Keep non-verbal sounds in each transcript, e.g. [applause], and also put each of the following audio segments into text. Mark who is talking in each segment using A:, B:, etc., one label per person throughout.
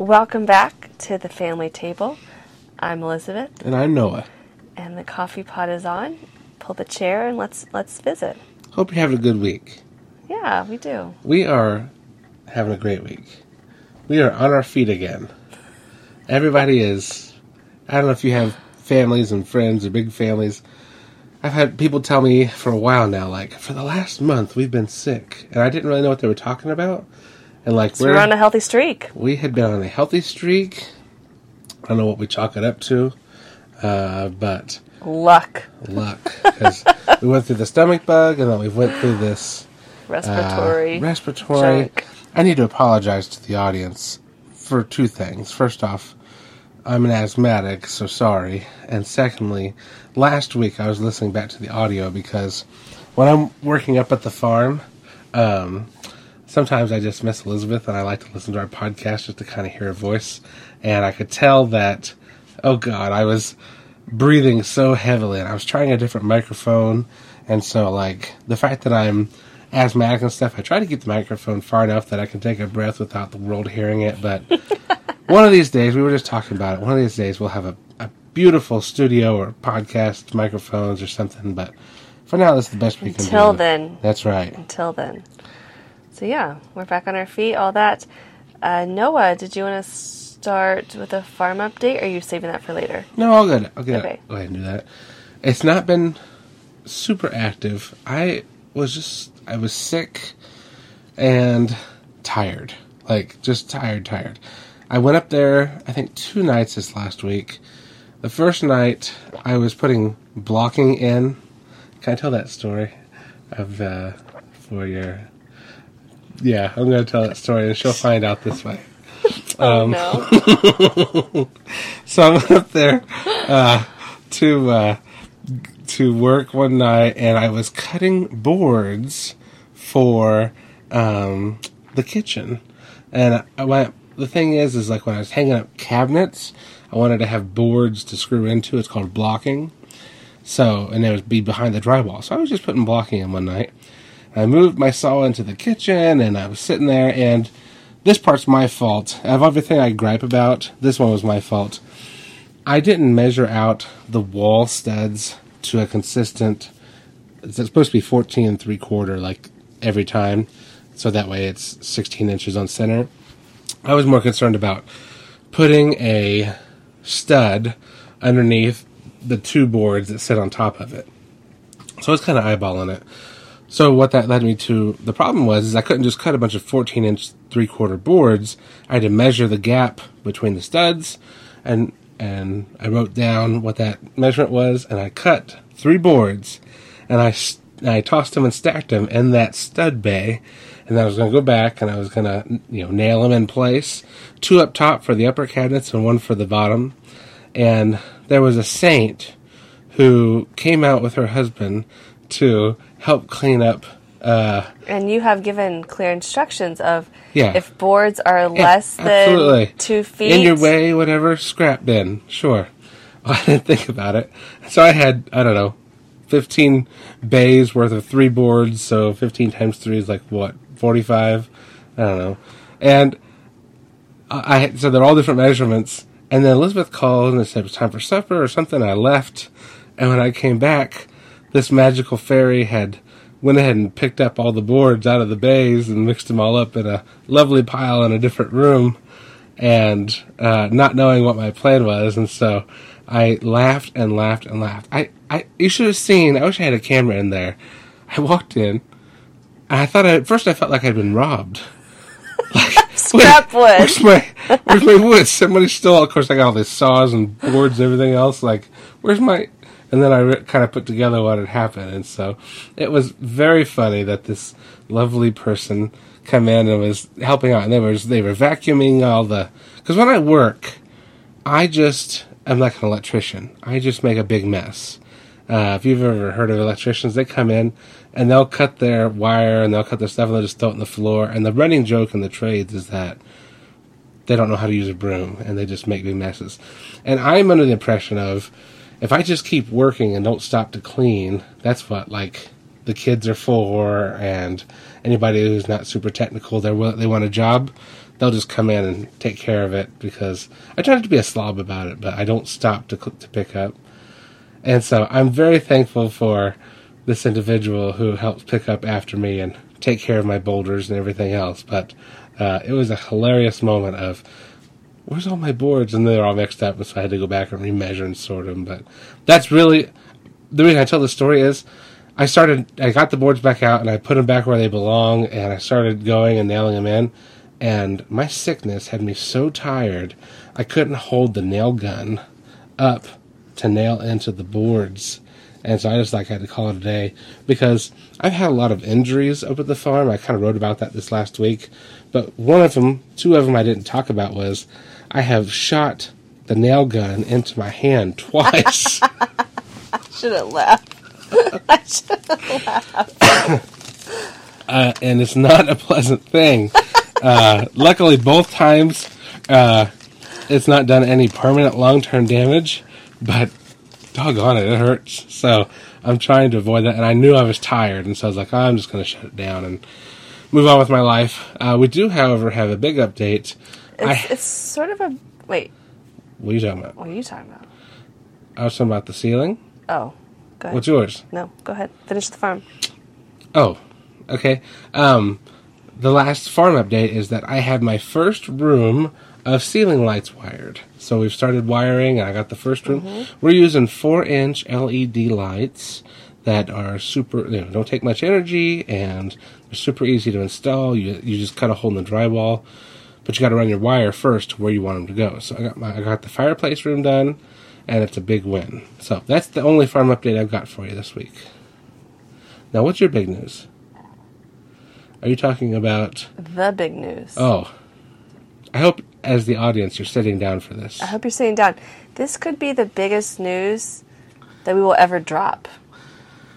A: Welcome back to the family table. I'm Elizabeth,
B: And I'm Noah.
A: and the coffee pot is on. Pull the chair and let's let's visit.
B: Hope you're having a good week.
A: Yeah, we do.
B: We are having a great week. We are on our feet again. Everybody is. I don't know if you have families and friends or big families. I've had people tell me for a while now, like, for the last month we've been sick. And I didn't really know what they were talking about. And, like,
A: So we're on a healthy streak.
B: we had been on a healthy streak. I don't know what we chalk it up to, uh, but
A: Luck,
B: luck. Because we went through the stomach bug and then we went through this.
A: respiratory.
B: Uh, respiratory.
A: junk.
B: I need to apologize to the audience for two things. First off, I'm an asthmatic, so sorry. And secondly, last week I was listening back to the audio because when I'm working up at the farm, um, sometimes I just miss Elizabeth and I like to listen to our podcast just to kind of hear her voice. And I could tell that, oh God, I was breathing so heavily and I was trying a different microphone. And so, like, the fact that I'm asthmatic and stuff, I try to keep the microphone far enough that I can take a breath without the world hearing it. But [laughs] one of these days, we were just talking about it. One of these days, we'll have a, a beautiful studio or podcast microphones or something. But for now, this is the best we can do.
A: Until then.
B: That's right.
A: Until then. So yeah, we're back on our feet. All that. Uh, Noah, did you want to start with a farm update? Or are you saving that for later?
B: No, I'll go. I'll get
A: Okay.
B: go ahead and do that. It's not been super active. I was just I was sick and tired, like just tired, tired. I went up there. I think two nights this last week. The first night I was putting blocking in. Can I tell that story of uh, for your? Yeah, I'm going to tell that story, and she'll find out this way. [laughs]
A: Oh
B: Um,
A: no. [laughs]
B: So I went up there uh, to uh, to work one night, and I was cutting boards for um, the kitchen. And I went. The thing is, is like when I was hanging up cabinets, I wanted to have boards to screw into. It's called blocking. So, and it would be behind the drywall. So I was just putting blocking in one night. I moved my saw into the kitchen, and I was sitting there, and this part's my fault. Of everything I gripe about, this one was my fault. I didn't measure out the wall studs to a consistent. It's supposed to be 14 and three quarter, like every time, so that way it's 16 inches on center. I was more concerned about putting a stud underneath the two boards that sit on top of it. So I was kind of eyeballing it. So what that led me to the problem was is I couldn't just cut a bunch of 14 inch three quarter boards. I had to measure the gap between the studs, and and I wrote down what that measurement was, and I cut three boards, and I and I tossed them and stacked them in that stud bay, and then I was going to go back and I was going to you know nail them in place, two up top for the upper cabinets and one for the bottom, and there was a saint who came out with her husband to help clean up. Uh,
A: and you have given clear instructions of
B: Yeah.
A: if boards are
B: yeah,
A: less than
B: absolutely.
A: two feet.
B: in your way, whatever, scrap bin, sure. [laughs] I didn't think about it, so I had I don't know, fifteen bays worth of three boards. So fifteen times three is like what forty-five. I don't know, and I so they're all different measurements. And then Elizabeth called and said it was time for supper or something. I left, and when I came back, this magical fairy had went ahead and picked up all the boards out of the bays and mixed them all up in a lovely pile in a different room, and uh, not knowing what my plan was, and so I laughed and laughed and laughed. I, I, you should have seen. I wish I had a camera in there. I walked in, and I thought I, at first I felt like I'd been robbed. [laughs] Like,
A: Scrap wood.
B: Where's my Where's my [laughs] wood? Somebody stole. Of course, I got all these saws and boards and everything else. Like, where's my? And then I re- kind of put together what had happened, and so it was very funny that this lovely person come in and was helping out, and they were they were vacuuming all the. Because when I work, I just I'm like an electrician. I just make a big mess. Uh, if you've ever heard of electricians, they come in and they'll cut their wire and they'll cut their stuff and they'll just throw it on the floor. And the running joke in the trades is that they don't know how to use a broom and they just make big messes. And I'm under the impression of if I just keep working and don't stop to clean, that's what like the kids are for and anybody who's not super technical, they they want a job. they'll just come in and take care of it because I try not to be a slob about it, but I don't stop to to pick up. And so I'm very thankful for this individual who helps pick up after me and take care of my boulders and everything else. But uh, it was a hilarious moment of where's all my boards and they're all mixed up, so I had to go back and remeasure and sort them. But that's really the reason I tell the story is I started, I got the boards back out and I put them back where they belong, and I started going and nailing them in. And my sickness had me so tired, I couldn't hold the nail gun up to nail into the boards. And so I just like had to call it a day because I've had a lot of injuries up at the farm. I kind of wrote about that this last week, but one of them, two of them I didn't talk about was I have shot the nail gun into my hand twice. [laughs]
A: I Should have laughed. I should have laughed.
B: uh, and it's not a pleasant thing. Uh, luckily, both times uh, it's not done any permanent long term damage, but doggone it, it hurts. So I'm trying to avoid that. And I knew I was tired, and so I was like, oh, I'm just going to shut it down and move on with my life. Uh, we do, however, have a big update.
A: It's,
B: I,
A: it's sort of a wait.
B: what are you talking about?
A: What are you talking about?
B: I was talking about the ceiling.
A: Oh, go ahead.
B: What's yours?
A: no, go ahead. Finish the farm.
B: Oh, okay. Um, the last farm update is that I have my first room of ceiling lights wired. So we've started wiring, and I got the first room. We're using four-inch LED lights that are super. You know, don't take much energy, and they're super easy to install. You you just cut a hole in the drywall, but you got to run your wire first to where you want them to go. So I got my I got the fireplace room done, and it's a big win. So that's the only farm update I've got for you this week. Now, what's your big news? Are you talking about?
A: The big news.
B: Oh, I hope as the audience you're sitting down for this.
A: I hope you're sitting down. This could be the biggest news that we will ever drop.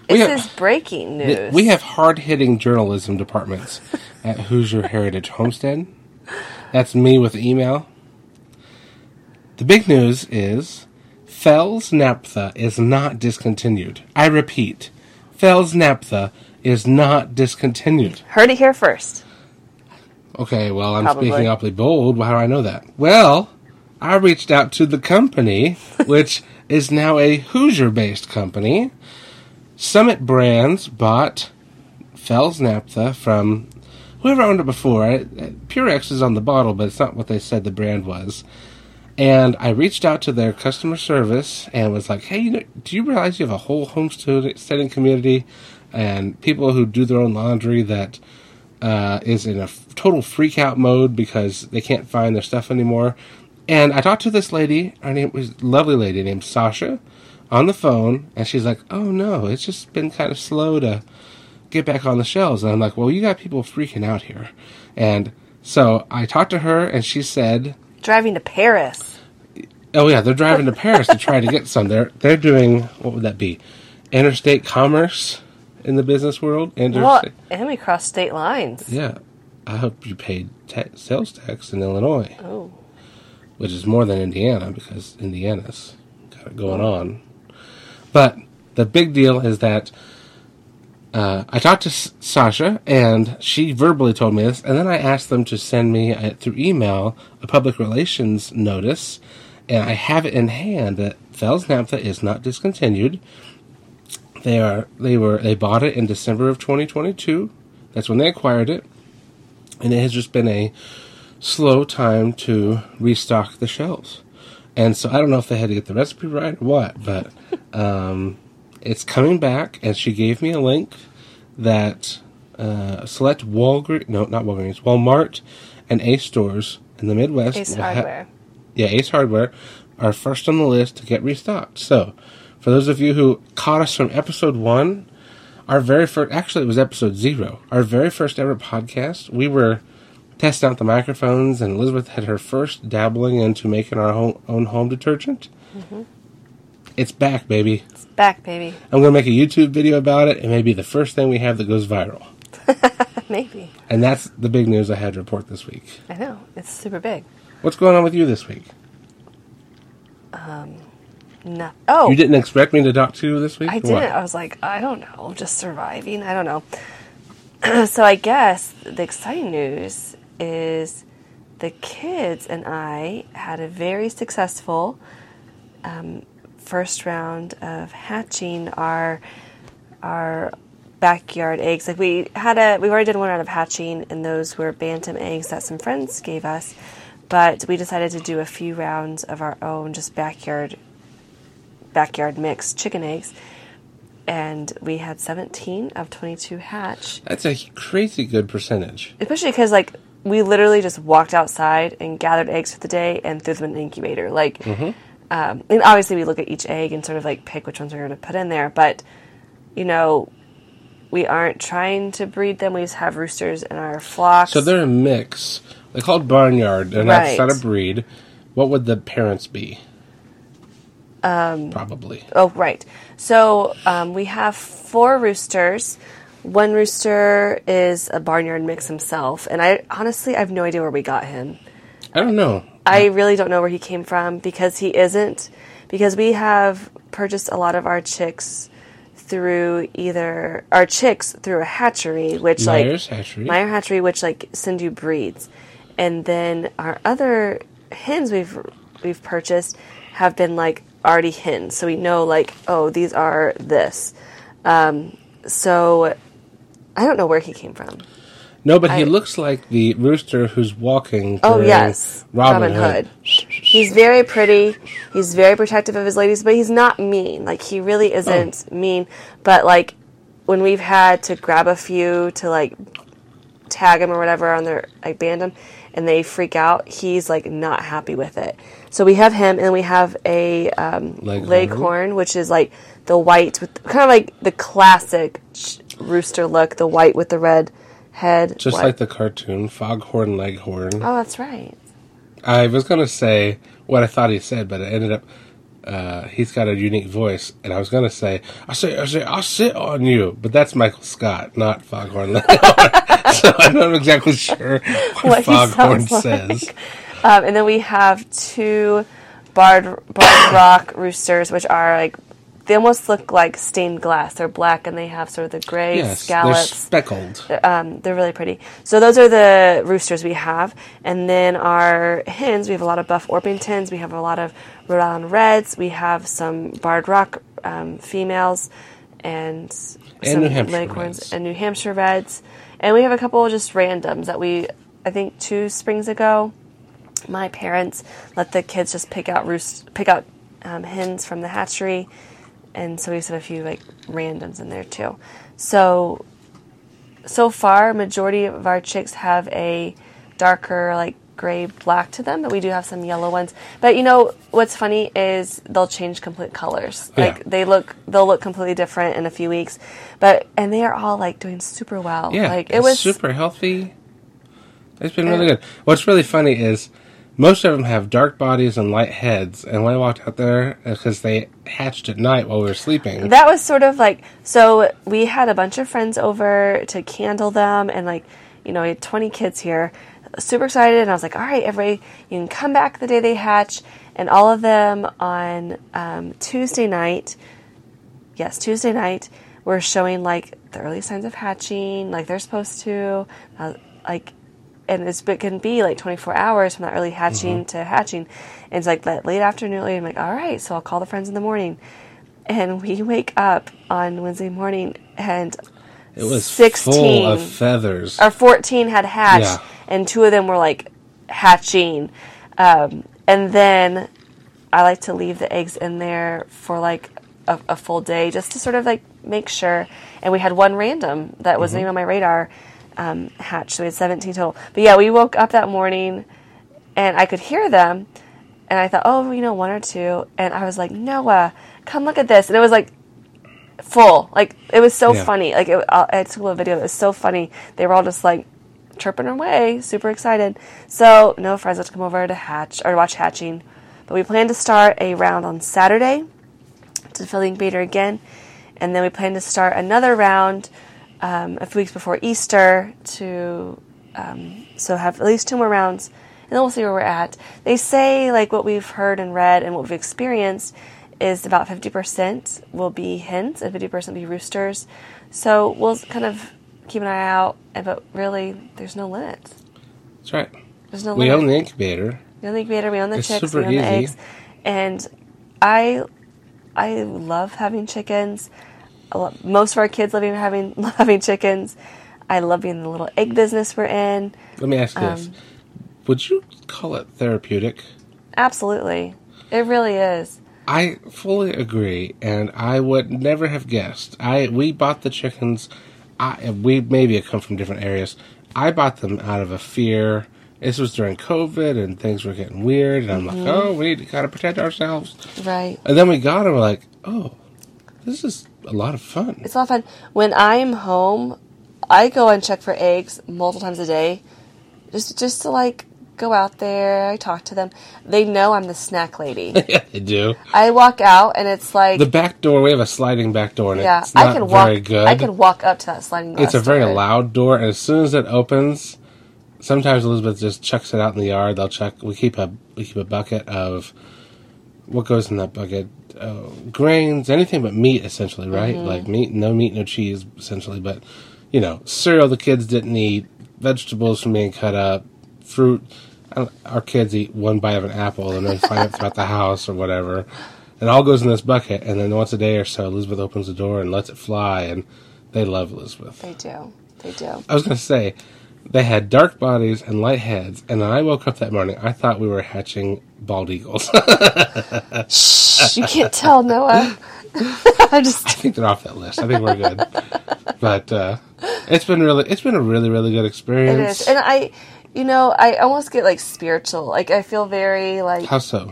B: We
A: This
B: have-
A: is breaking news.
B: We have hard hitting journalism departments at Hoosier Heritage Homestead. That's me with email. The big news is Fels-Naptha is not discontinued. I repeat, Fels-Naptha is not discontinued.
A: Heard it here first.
B: Okay, well, I'm
A: Probably.
B: speaking awfully bold. How do I know that? Well, I reached out to the company, [laughs] which is now a Hoosier based company. Summit Brands bought Fels-Naptha from whoever owned it before. Purex is on the bottle, but it's not what they said the brand was. And I reached out to their customer service and was like, "Hey, you know, do you realize you have a whole homesteading community and people who do their own laundry that uh, is in a f- total freak out mode because they can't find their stuff anymore?" And I talked to this lady. Her name was lovely lady named Sasha on the phone, and she's like, "Oh no, it's just been kind of slow to get back on the shelves." And I'm like, "Well, you got people freaking out here," and so I talked to her, and she said.
A: Driving to Paris.
B: Oh yeah, they're driving to Paris to try to get some. They're they're doing what would that be? Interstate commerce in the business world.
A: Well, and we crossed state lines.
B: Yeah, I hope you paid ta- sales tax in Illinois,
A: Oh,
B: which is more than Indiana because Indiana's got it going on. But the big deal is that uh, I talked to S- Sasha, and she verbally told me this, and then I asked them to send me uh, through email a public relations notice, and I have it in hand that Fels-Naptha is not discontinued. They are they were they bought it in December of 2022. That's when they acquired it, and it has just been a slow time to restock the shelves. And so I don't know if they had to get the recipe right or what, but [laughs] um, it's coming back. And she gave me a link that uh, select Walgreens, no, not Walgreens, Walmart and Ace stores in the Midwest.
A: Ace
B: will ha-
A: Hardware.
B: yeah, Ace Hardware are first on the list to get restocked. So, for those of you who caught us from episode one, our very first, actually, it was episode zero, our very first ever podcast, we were testing out the microphones, and Elizabeth had her first dabbling into making our home, own home detergent. It's back, baby.
A: It's back, baby.
B: I'm going to make a YouTube video about it. It may be the first thing we have that goes viral. [laughs]
A: Maybe.
B: And that's the big news I had to report this week.
A: I know. It's super big.
B: What's going on with you this week?
A: Um, no. Oh,
B: You didn't expect me to talk to you this week?
A: I didn't.
B: what?
A: I was like, I don't know, just surviving. I don't know. [clears throat] so I guess the exciting news is the kids and I had a very successful um, first round of hatching our our backyard eggs. Like we had a we already did one round of hatching, and those were bantam eggs that some friends gave us. But we decided to do a few rounds of our own, just backyard backyard mixed chicken eggs. And we had 17 of 22 hatch.
B: That's a crazy good percentage.
A: Especially because, like, we literally just walked outside and gathered eggs for the day and threw them in an incubator. Like, mm-hmm. Um, and obviously we look at each egg and sort of like pick which ones we're going to put in there. But, you know, we aren't trying to breed them. We just have roosters in our flocks.
B: So they're a mix. They're called barnyard. They're not, it's
A: Right.
B: not a breed. What would the parents be?
A: Um,
B: Probably.
A: Oh, right. So um, we have four roosters. One rooster is a barnyard mix himself, and I honestly I have no idea where we got him.
B: I don't know.
A: I really don't know where he came from because he isn't. Because we have purchased a lot of our chicks through either our chicks through a hatchery, which
B: Myers
A: like
B: Hatchery.
A: Meyer Hatchery, which like send you breeds, and then our other hens we've we've purchased have been like already hens, so we know like oh these are this. Um, so I don't know where he came from.
B: No, but he looks like the rooster who's walking.
A: Oh yes,
B: Robin, Hood.
A: He's very pretty. He's very protective of his ladies, but he's not mean. Like he really isn't mean. But like when we've had to grab a few to like tag him or whatever on their like band him, and they freak out, he's like not happy with it. So we have him, and we have a um,
B: Leghorn.
A: leghorn, which is like the white with kind of like the classic rooster look, the white with the red head.
B: Just
A: What?
B: like the cartoon, Foghorn Leghorn.
A: oh, that's right.
B: I was going to say what I thought he said, but it ended up. Uh, he's got a unique voice, and I was going to say, "I say, I say, I'll sit on you," but that's Michael Scott, not Foghorn Leghorn. [laughs] so I'm not exactly sure what,
A: What
B: Foghorn says.
A: like. Um, and then we have two barred, barred rock roosters, which are like they almost look like stained glass. They're black and they have sort of the gray
B: Yes, they're
A: scallops.
B: speckled.
A: Um, they're really pretty. So those are the roosters we have, and then our hens. We have a lot of Buff Orpingtons. We have a lot of Rhode Island Reds. We have some Barred Rock um, females, and some Leghorns and New Hampshire Reds, and we have a couple of just randoms that we. I think two springs ago, my parents let the kids just pick out roost, pick out um, hens from the hatchery, and so we just have a few like randoms in there too. So so far, majority of our chicks have a darker like gray black to them, but we do have some yellow ones. But you know what's funny is they'll change complete colors.
B: Yeah.
A: Like they look they'll look completely different in a few weeks. But and they are all like doing super well.
B: Yeah,
A: like it was
B: super healthy. It's been really good. What's really funny is most of them have dark bodies and light heads, and when I walked out there, because they hatched at night while we were sleeping.
A: that was sort of like so we had a bunch of friends over to candle them and like you know we had 20 kids here super excited and i was like all right everybody you can come back the day they hatch and all of them on um, tuesday night yes tuesday night were showing like the early signs of hatching like they're supposed to uh, like and it's, it can be like 24 hours from that early hatching to hatching. And it's like that late afternoon i'm like all right so i'll call the friends in the morning. And we [laughs] wake up on Wednesday morning and
B: it was
A: 16
B: full of feathers.
A: our 14 had hatched
B: Yeah.
A: and two of them were like hatching. Um, and then i like to leave the eggs in there for like a, a full day just to sort of like make sure. And we had one random that wasn't even on my radar um, hatch so we had 17 total but yeah we woke up that morning and i could hear them and i thought oh you know one or two and i was like noah come look at this and it was like full. Like it was so
B: Yeah.
A: funny. Like it, I took a little video. It was so funny. They were all just like chirping away, super excited. So no friends had to come over to hatch or watch hatching. But we plan to start a round on Saturday to fill the incubator again, and then we plan to start another round um, a few weeks before Easter to um, so have at least two more rounds, and then we'll see where we're at. They say like what we've heard and read and what we've experienced is about fifty percent will be hens and fifty percent will be roosters. So we'll kind of keep an eye out, but really, there's no limit.
B: That's right.
A: There's no
B: We
A: limit.
B: own the incubator.
A: We own the incubator. We own the
B: It's
A: chicks. we own the
B: easy.
A: eggs, and I, I love having chickens. Most of our kids loving having [laughs] having chickens. I love being in the little egg business we're in.
B: Let me ask you this:
A: Um,
B: Would you call it therapeutic?
A: Absolutely, it really is.
B: I fully agree, and I would never have guessed. I we bought the chickens. I we maybe have come from different areas. I bought them out of a fear. This was during COVID, and things were getting weird, and I'm
A: Mm-hmm.
B: like, oh, we need to kind of protect ourselves.
A: Right.
B: And then we got them. We're like, oh, this is a lot of fun.
A: It's a lot of fun. When I'm home, I go and check for eggs multiple times a day, just just to like go out there. I talk to them. They know I'm the snack lady. [laughs]
B: yeah, they do.
A: I walk out and it's like
B: The back door. We have a sliding back door, and
A: yeah,
B: it's
A: I can walk.
B: good.
A: I can walk up to that sliding.
B: It's a very
A: door.
B: loud door, and as soon as it opens, sometimes Elizabeth just chucks it out in the yard. They'll check. We keep a we keep a bucket of what goes in that bucket: uh, grains, anything but meat, essentially, right?
A: Mm-hmm.
B: Like meat, no meat, no cheese, essentially. But you know, cereal the kids didn't eat, vegetables from being cut up, fruit. Our kids eat one bite of an apple and then find it throughout the house or whatever. And it all goes in this bucket, and then once a day or so, Elizabeth opens the door and lets it fly, and they love Elizabeth.
A: They do. They do.
B: I was going to say, they had dark bodies and light heads, and when I woke up that morning, I thought we were hatching bald eagles.
A: Shh, you can't tell Noah. [laughs] I just
B: I think they're off that list. I think we're good. But uh, it's been really, it's been a really, really good experience.
A: is, and I, you know, I almost get like spiritual. Like I feel very like
B: How so?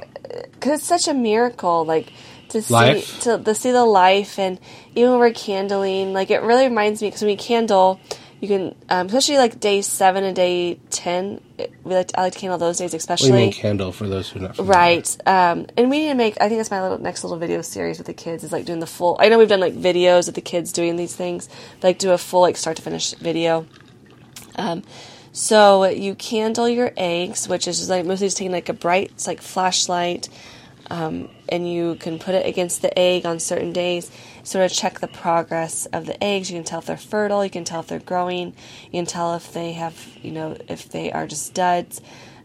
A: because it's such a miracle like to see
B: Life?
A: to, to see the life and even when we're candling like it really reminds me because when we candle you can um, especially like day seven and day 10 it- we like to, i like to candle those days
B: What do you
A: especially
B: mean candle for those who are not familiar?
A: right um, and we need to make i think that's my little next little video series with the kids is like doing the full i know we've done like videos of the kids doing these things but like do a full like start to finish video um, so you candle your eggs, which is like mostly just taking like a bright, like flashlight, um, and you can put it against the egg on certain days, sort of check the progress of the eggs. You can tell if they're fertile, you can tell if they're growing, you can tell if they have, you know, if they are just duds,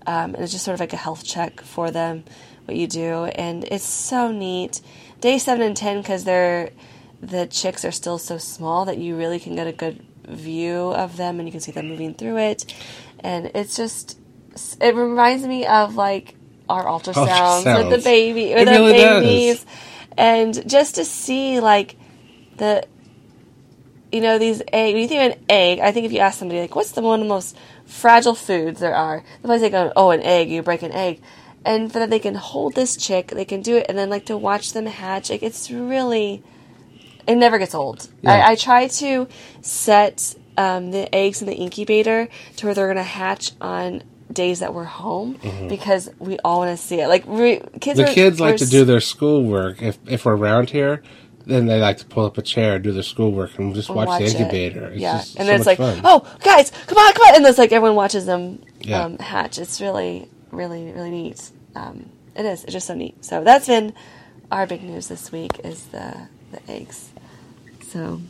A: um, and it's just sort of like a health check for them. What you do, and it's so neat. Day seven and ten, because they're the chicks are still so small that you really can get a good view of them and you can see them moving through it and it's just it reminds me of like our ultrasounds, with the baby
B: It
A: with the
B: really does.
A: babies and just to see like the you know these egg when you think of an egg i think if you ask somebody like what's the one of the most fragile foods there are the place they go oh an egg you break an egg and for that they can hold this chick they can do it and then like to watch them hatch like it's really it never gets old.
B: Yeah.
A: I, I try to set um, the eggs in the incubator to where they're going to hatch on days that we're home because we all want to see it. Like we, kids,
B: Mm-hmm. The
A: are,
B: kids like to do their schoolwork. If if we're around here, then they like to pull up a chair, do their schoolwork, and just
A: and
B: watch, the
A: it.
B: incubator. It's
A: yeah, and
B: so
A: then it's like,
B: fun.
A: oh, guys, come on, come on, and it's like everyone watches them
B: Yeah.
A: um, hatch. It's really, really, really neat. Um, it is. It's just so neat. So that's been our big news this week is the the eggs. So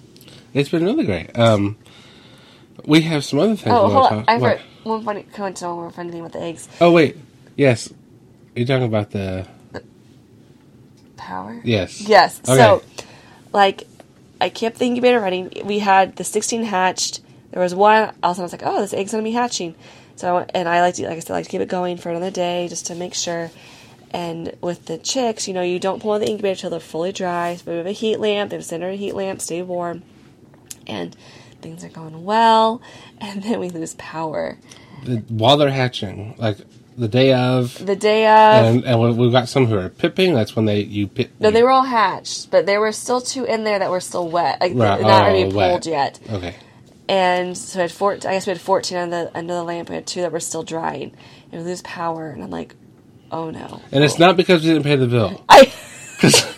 B: It's been really great. Um, we have some other things.
A: oh, hold on,
B: talk-
A: I forgot one funny. One more funny thing with the eggs.
B: Oh wait, yes. You're talking about the
A: Power.
B: yes.
A: Yes.
B: Okay.
A: So, like, I kept the incubator running. We had the 16 hatched. There was one. All of a sudden, I was like, "Oh, this egg's gonna be hatching." So, and I like to, like I said, like to keep it going for another day just to make sure. And with the chicks, you know, you don't pull out the incubator till they're fully dry. So we have a heat lamp. They have a center heat lamp, stay warm, and things are going well. And then we lose power
B: The, while they're hatching, like the day of,
A: the day of.
B: and and we- we've got some who are pipping. That's when they you pip.
A: no, they were all hatched, but there were still two in there that were still wet, like
B: Right,
A: not
B: oh,
A: really
B: wet.
A: pulled yet.
B: Okay.
A: and so we had four. I guess we had fourteen under the under the lamp. We had two that were still drying, and we lose power. And I'm like, oh no!
B: And it's not because we didn't pay the bill.
A: I [laughs]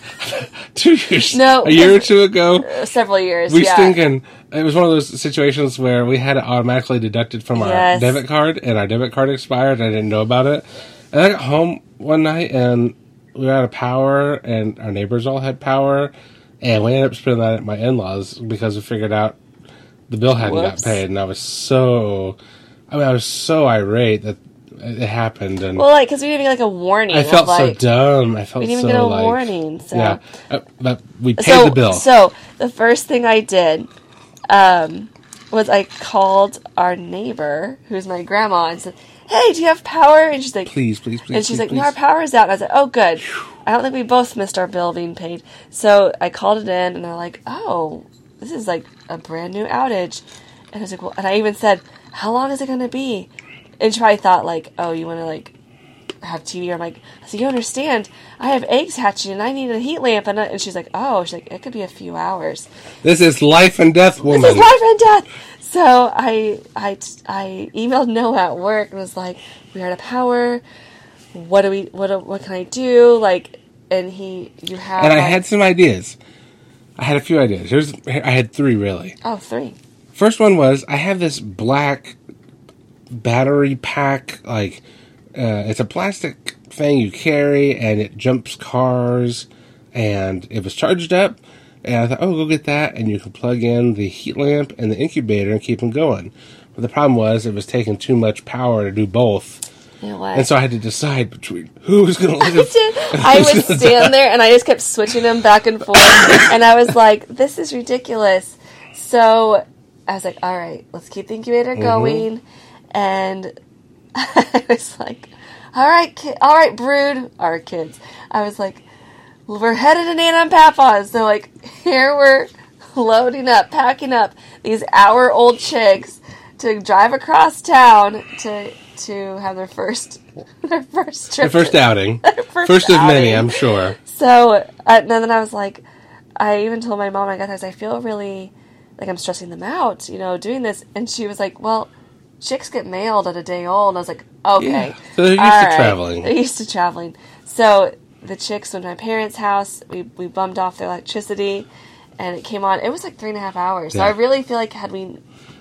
B: Two years,
A: No,
B: a year or two ago,
A: several years.
B: we
A: yeah.
B: thinking it was one of those situations where we had it automatically deducted from our debit card, and our debit card expired. And I didn't know about it, and I got home one night and we were out of power, and our neighbors all had power, and we ended up spending that at my in-laws because we figured out the bill hadn't
A: Whoops.
B: got paid, and I was so, I mean, I was so irate that it happened, and
A: Well, like because we didn't even get like a warning.
B: I felt
A: like,
B: so dumb. I felt
A: We didn't
B: so
A: even get a
B: like,
A: warning. So
B: Yeah, Uh, but we paid
A: so,
B: the bill.
A: So the first thing I did um, was I called our neighbor, who's my grandma, and said, "Hey, do you have power?" And she's like,
B: please, please, please.
A: and she's
B: please,
A: like,
B: please.
A: "No, our power is out." And I was like, "Oh, good. I don't think we both missed our bill being paid." So I called it in, and they're like, "Oh, this is like a brand new outage." And I was like, "Well," and I even said, "How long is it going to be?" And she probably thought like, "Oh, you want to like have TV?" I'm like, "I said, you understand? I have eggs hatching, and I need a heat lamp." And, I, and she's like, "Oh," she's like, "It could be a few hours."
B: This is life and death, woman.
A: This is life and death. So I I I emailed Noah at work and was like, "We are out of power. What do we? What do- what can I do?" Like, and he, you have.
B: and I
A: like-
B: had some ideas. I had a few ideas. Here's I had three really.
A: oh three.
B: First one was I have this black battery pack, like uh, it's a plastic thing you carry, and it jumps cars, and it was charged up. And I thought, oh, go get that, and you can plug in the heat lamp and the incubator and keep them going. But the problem was it was taking too much power to do both,
A: You know
B: and so I had to decide between who's going [laughs] to
A: I
B: live.
A: did. I would stand there and I just kept switching them back and forth, and I was like, "This is ridiculous." So I was like, "All right, let's keep the incubator
B: Mm-hmm.
A: going," and [laughs] I was like, "All right, ki- all right, brood, our kids." I was like, "We're headed to Nana and Papa's." So like, [laughs] here we're loading up, packing up these hour-old chicks to drive across town to to have their first [laughs] their first trip.
B: The first
A: to-
B: outing,
A: first
B: first of many. I'm sure.
A: So uh, and then I was like, I even told my mom I got this. I feel really like I'm stressing them out, you know, doing this. And she was like, "Well, chicks get mailed at a day old." I was like, "Okay."
B: Yeah. So they're used
A: All
B: to
A: right.
B: traveling.
A: They're used to traveling. So the chicks went to my parents' house. We we bummed off their electricity, and it came on. It was like three and a half hours. So
B: Yeah.
A: I really feel like had we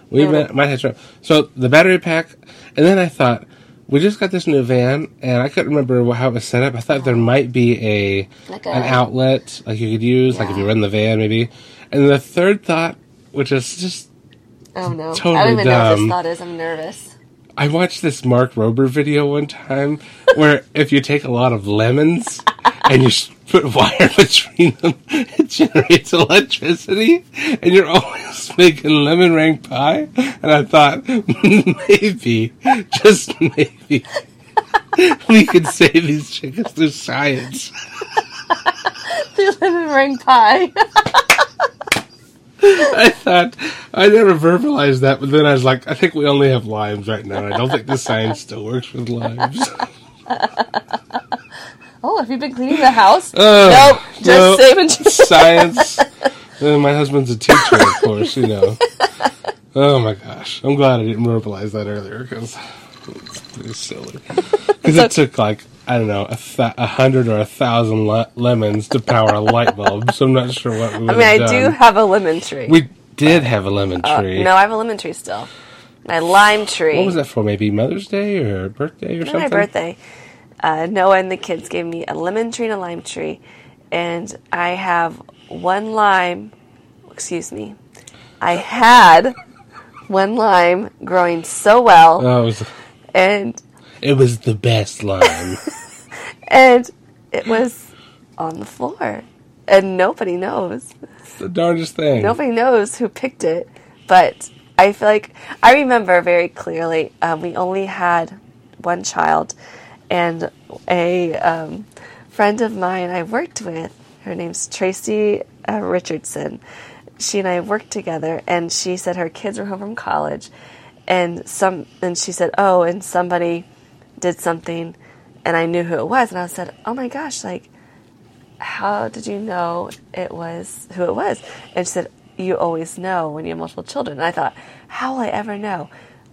B: We might, might have to. So the battery pack, and then I thought we just got this new van, and I couldn't remember how it was set up. I thought there oh. might be a
A: Like a-
B: an outlet like you could use, like if
A: Yeah.
B: you run the van, maybe. And the third thought, which is just
A: oh no, [laughs] I don't even know what this thought is. I'm nervous.
B: I watched this Mark Rober video one time [laughs] where if you take a lot of lemons and you put wire [laughs] between them, it generates electricity, and you're always making lemon meringue pie. And I thought maybe, just maybe, we could save these chickens through science.
A: The lemon meringue pie. [laughs]
B: I thought I never verbalized that, but then I was like, I think we only have limes right now. I don't think the science still works with limes. [laughs]
A: oh, have you been cleaning the house?
B: Oh,
A: nope, just
B: no.
A: saving.
B: science. And [laughs] uh, my husband's a teacher, of course, you know. Oh my gosh. I'm glad I didn't verbalize that earlier because it's silly. Because it took like, I don't know, a, th- a hundred or a thousand le- lemons to power a light bulb, so I'm not sure what we would
A: I mean, I
B: have
A: do have a lemon tree.
B: We did have a lemon
A: Uh,
B: tree.
A: no, I have a lemon tree still. My lime tree.
B: What was that for? Maybe Mother's Day or birthday or
A: For
B: something?
A: my birthday. Uh, Noah and the kids gave me a lemon tree and a lime tree, and I have one lime. Excuse me. I had one lime growing so well,
B: Oh, it was,
A: and
B: it was the best line. [laughs]
A: and it was on the floor, and nobody knows.
B: it's the darndest thing.
A: Nobody knows who picked it, but I feel like I remember very clearly. Um, we only had one child, and a um, friend of mine I worked with. Her name's Tracy uh, Richardson. She and I worked together, and she said her kids were home from college, and some, and she said, "Oh, and somebody did something," and I knew who it was, and I said, "Oh my gosh, like." how did you know it was who it was? And she said, you always know when you have multiple children. And I thought, how will I ever know?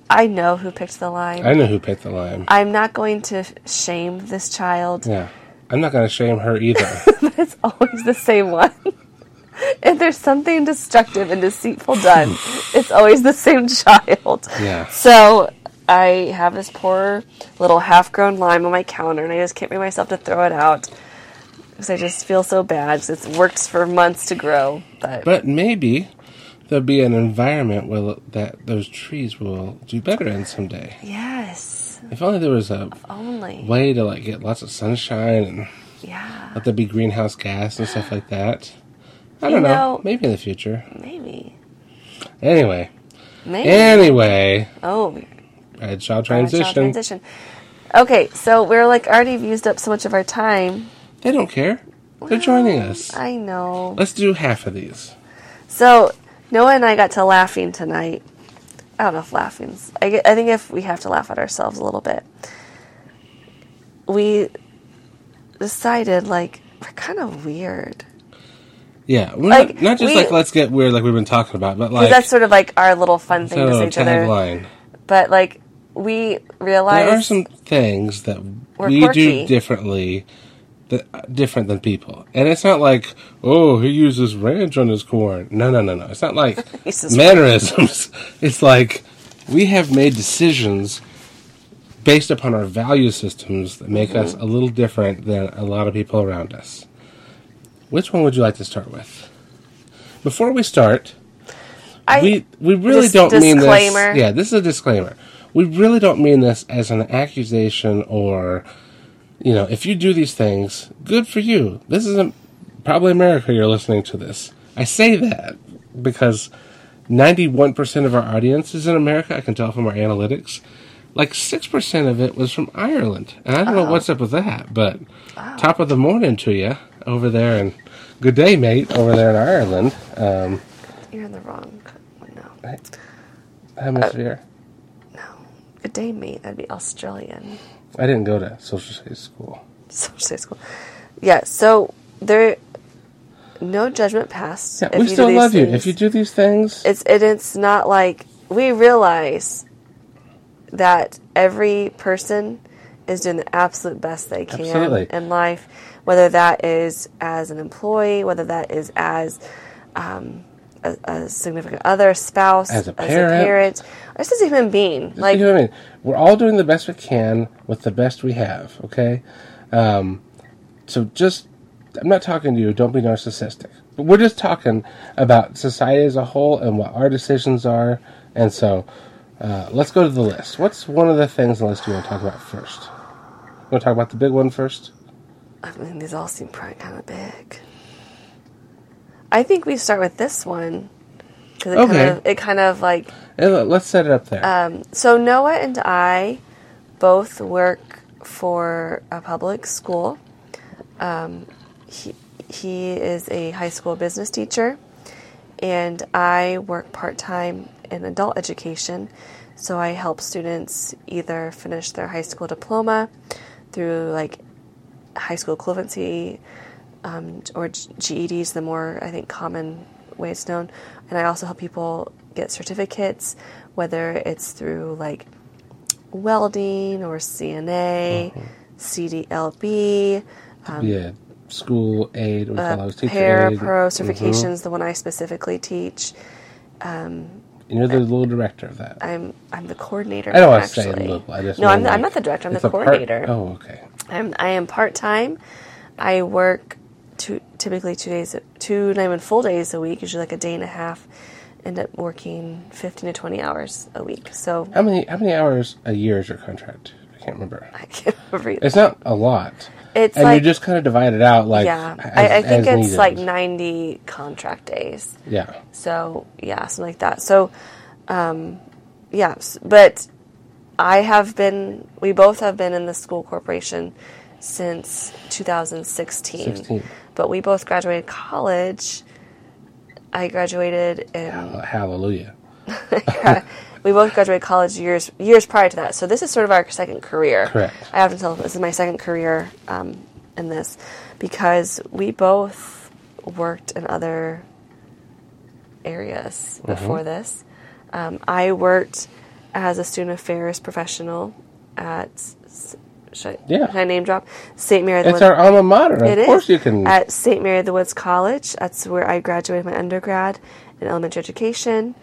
A: I know who picked the line.
B: I know who picked the line.
A: I'm not going to shame this child,
B: Yeah. I'm not going to shame her either. [laughs]
A: but it's always the same one. [laughs] if there's something destructive and deceitful done, [laughs] it's always the same child.
B: Yeah.
A: So I have this poor little half grown lime on my counter, and I just can't bring myself to throw it out. Because I just feel so bad it's worked for months to grow. But,
B: But maybe there'll be an environment where that those trees will do better in someday.
A: yes.
B: If only there was a
A: Only.
B: way to like get lots of sunshine and
A: Yeah.
B: let there be greenhouse gas and stuff like that. I don't know.
A: know-
B: Maybe in the future.
A: Maybe.
B: Anyway.
A: Maybe.
B: Anyway.
A: oh,
B: Red Shaw
A: child
B: transition.
A: transition. Okay, so we're like already used up so much of our time.
B: They don't care. They're joining us.
A: I know.
B: Let's do half of these.
A: So Noah and I got to laughing tonight. I don't know if laughing's. I, get- I think if we have to laugh at ourselves a little bit, we decided like we're kind of weird
B: Yeah,
A: Like,
B: not, not just
A: we-
B: like let's get weird like we've been talking about, but like
A: that's sort of like our little fun thing to say each other. But like we realized
B: There are some things that
A: We're quirky.
B: do differently, that different than people, and it's not like oh he uses ranch on his corn. No, no, no, no. It's not like [laughs] [laughs] mannerisms. [laughs] it's like we have made decisions based upon our value systems that make us
A: Mm-hmm.
B: a little different than a lot of people around us. Which one would you like to start with? Before we start,
A: I
B: we we really don't mean this. Yeah, this is a disclaimer. We really don't mean this as an accusation or, you know, if you do these things, good for you. This isn't probably America. You're listening to this. I say that because ninety-one percent of our audience is in America. I can tell from our analytics. Like six percent of it was from Ireland, and I don't know what's up with that. But top of the morning to you over there, and good day, mate, over there in Ireland. Um,
A: you're in the wrong one now.
B: hemisphere.
A: No, good day, mate. That'd be Australian.
B: I didn't go to social studies school.
A: social studies school. Yeah, so there, no judgment passed.
B: Yeah, we still love you. If you do these things,
A: it's it, it's not like we realize that every person is doing the absolute best they can
B: Absolutely.
A: in life, whether that is as an employee, whether that is as um, a, a significant other, a spouse,
B: As a parent.
A: parent, or just as a human being.
B: Just
A: like
B: you know what We're all doing the best we can with the best we have, okay? Um, so just, I'm not talking to you, don't be narcissistic. But we're just talking about society as a whole and what our decisions are. And so, uh, let's go to the list. What's one of the things on the list you want to talk about first? You want to talk about the big one first?
A: I mean, these all seem probably kind of big. I think we start with this one because it
B: Okay.
A: kind of it kind of like
B: let- Let's set it up there.
A: um, so Noah and I both work for a public school. Um, he he is a high school business teacher, and I work part time in adult education. So I help students either finish their high school diploma through like high school equivalency um, or GEDs, the more I think common way it's known. And I also help people get certificates, whether it's through like welding or CNA, mm-hmm. CDLB, um,
B: yeah, school aid, we call those teacher
A: Para
B: aid.
A: Pro certifications, the one I specifically teach.
B: Um, and you're the little director of that.
A: I'm I'm the coordinator.
B: I don't want to
A: actually.
B: say little. I just
A: no, I'm, the, I'm not the director. I'm the
B: a part-
A: coordinator.
B: oh, okay.
A: I'm I am part time. I work two, typically two days, two not even full days a week. Usually like a day and a half. End up working fifteen to twenty hours a week. So
B: How many how many hours a year is your contract? I can't remember. [laughs]
A: I can't remember.
B: It's not a lot.
A: It's
B: and
A: like
B: you just kind of divide it out like
A: yeah.
B: as,
A: I, I think it's
B: needed.
A: like ninety contract days.
B: yeah.
A: So yeah, something like that. So, um, yeah, but I have been. We both have been in the school corporation since 2016.
B: 16.
A: But we both graduated college. I graduated in.
B: Hallelujah. [laughs]
A: we both graduated college years years prior to that. So this is sort of our second career.
B: Correct.
A: I often tell them this is my second career um, in this because we both worked in other areas before
B: Mm-hmm.
A: this. Um, I worked as a student affairs professional at should I,
B: Yeah.
A: should I name drop St. Mary of the
B: It's
A: Woods.
B: our alma mater. Of
A: It is
B: course you can.
A: at St. Mary of the Woods College. That's where I graduated my undergrad in elementary education,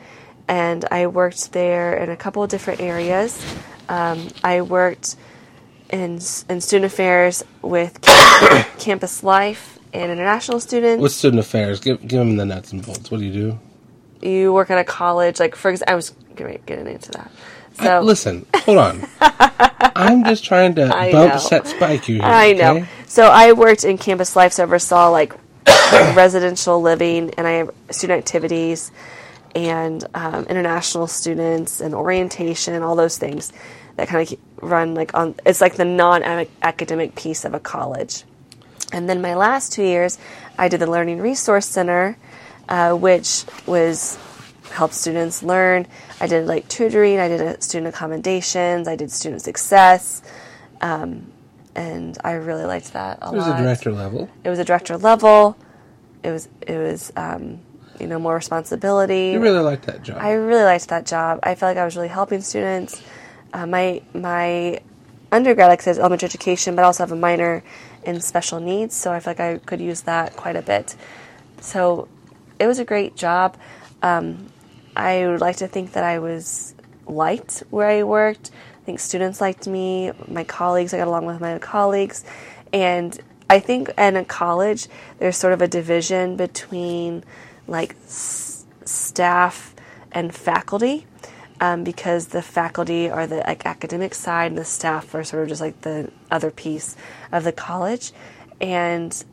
A: and I worked there in a couple of different areas. Um, I worked in in student affairs with camp- [coughs] campus life and international students.
B: With student affairs, give give them the nuts and bolts. What do you do?
A: you work at a college, like for example, I was getting getting into that.
B: I- listen, hold on. [laughs] I'm just trying to
A: I
B: bump
A: know.
B: set spike you here.
A: I know.
B: okay?
A: So I worked in campus life, so I oversaw like [coughs] residential living, and I have student activities, and um, international students, and orientation, all those things that kind of run like on. It's like the non-academic piece of a college. And then my last two years, I did the Learning Resource Center, uh, which was help students learn. I did like tutoring, I did uh, student accommodations, I did student success, um, and I really liked that a
B: It was
A: lot.
B: a director level.
A: It was a director level. It was it was um, you know more responsibility.
B: You really liked that job.
A: I really liked that job. I felt like I was really helping students. Uh, my my undergrad, like I said, is elementary education, but I also have a minor in special needs, so I feel like I could use that quite a bit. So it was a great job. Um, I would like to think that I was liked where I worked. I think students liked me, my colleagues, I got along with my colleagues. And I think in a college, there's sort of a division between like s- staff and faculty. Um, because the faculty are the like academic side and the staff are sort of just like the other piece of the college, and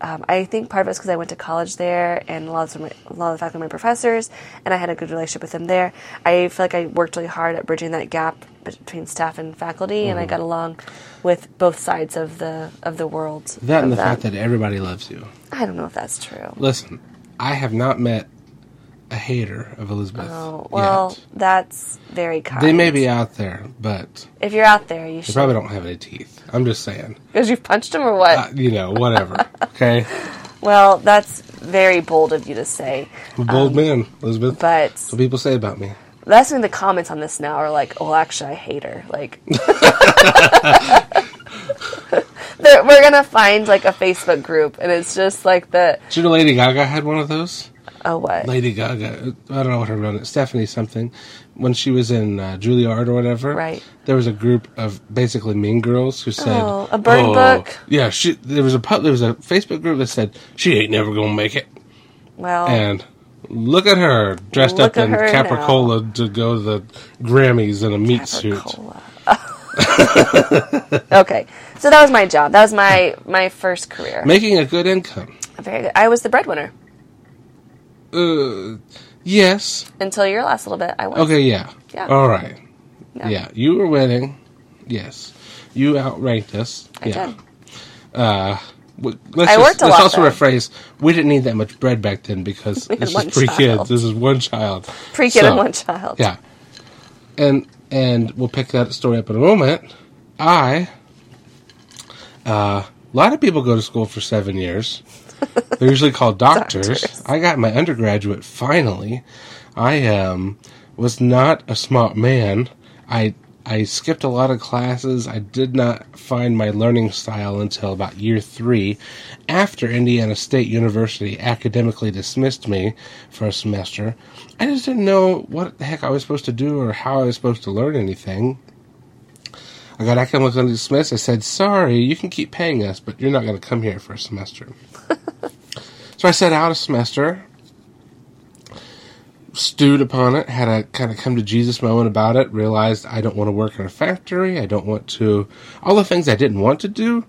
A: um, I think part of it's because I went to college there, and a lot of my, a lot of the faculty my professors, and I had a good relationship with them there. I feel like I worked really hard at bridging that gap between staff and faculty, and I got along with both sides of the of the world.
B: that and the fact that everybody loves you.
A: I don't know if that's true.
B: Listen, I have not met a hater of Elizabeth.
A: Oh well,
B: yet.
A: that's very kind.
B: They may be out there, but
A: If you're out there, you
B: probably don't have any teeth. I'm just saying.
A: because you've punched them or what?
B: Uh, you know, whatever. [laughs] okay?
A: well, that's very bold of you to say,
B: I'm a bold man, Elizabeth.
A: Um, but
B: That's what people say about me.
A: that's when the comments on this now are like, "Oh, actually, I hate her." Like, [laughs] [laughs] we're gonna find like a Facebook group, and it's just like the
B: Did you know Lady Gaga had one of those?
A: Oh what?
B: Lady Gaga, I don't know what her real name Stephanie something. When she was in uh, Juilliard or whatever,
A: Right.
B: There was a group of basically mean girls who said,
A: Oh, a burn book?
B: Yeah, she. There was a there was a Facebook group that said she ain't never gonna make it,
A: well,
B: and look at her dressed up in Capricola to go to the Grammys in a meat suit. [laughs]
A: Okay, so that was my job. That was my my first career.
B: Making a good income.
A: Very good. I was the breadwinner
B: Uh, yes.
A: until your last little bit. I was.
B: Okay. Yeah.
A: Yeah.
B: All right.
A: Yeah.
B: Yeah. You were winning. Yes. You outranked us.
A: I
B: yeah.
A: did.
B: Uh, let's
A: I
B: just,
A: worked a
B: let's
A: lot,
B: also
A: though.
B: rephrase: we didn't need that much bread back then because [laughs] this is three
A: child.
B: kids. This is one child.
A: Pre kid
B: So,
A: and one child.
B: Yeah, and and we'll pick that story up in a moment. I, uh, a lot of people go to school for seven years. They're usually called [laughs] doctors.
A: Doctors.
B: I got my undergraduate finally. I um was not a smart man. I I skipped a lot of classes. I did not find my learning style until about year three, after Indiana State University academically dismissed me for a semester. I just didn't know what the heck I was supposed to do or how I was supposed to learn anything. I got academically dismissed. I said, "Sorry, you can keep paying us, but you're not going to come here for a semester." [laughs] so I sat out a semester stewed upon it, had a kind of come to Jesus moment about it, realized I don't want to work in a factory, I don't want to, all the things I didn't want to do.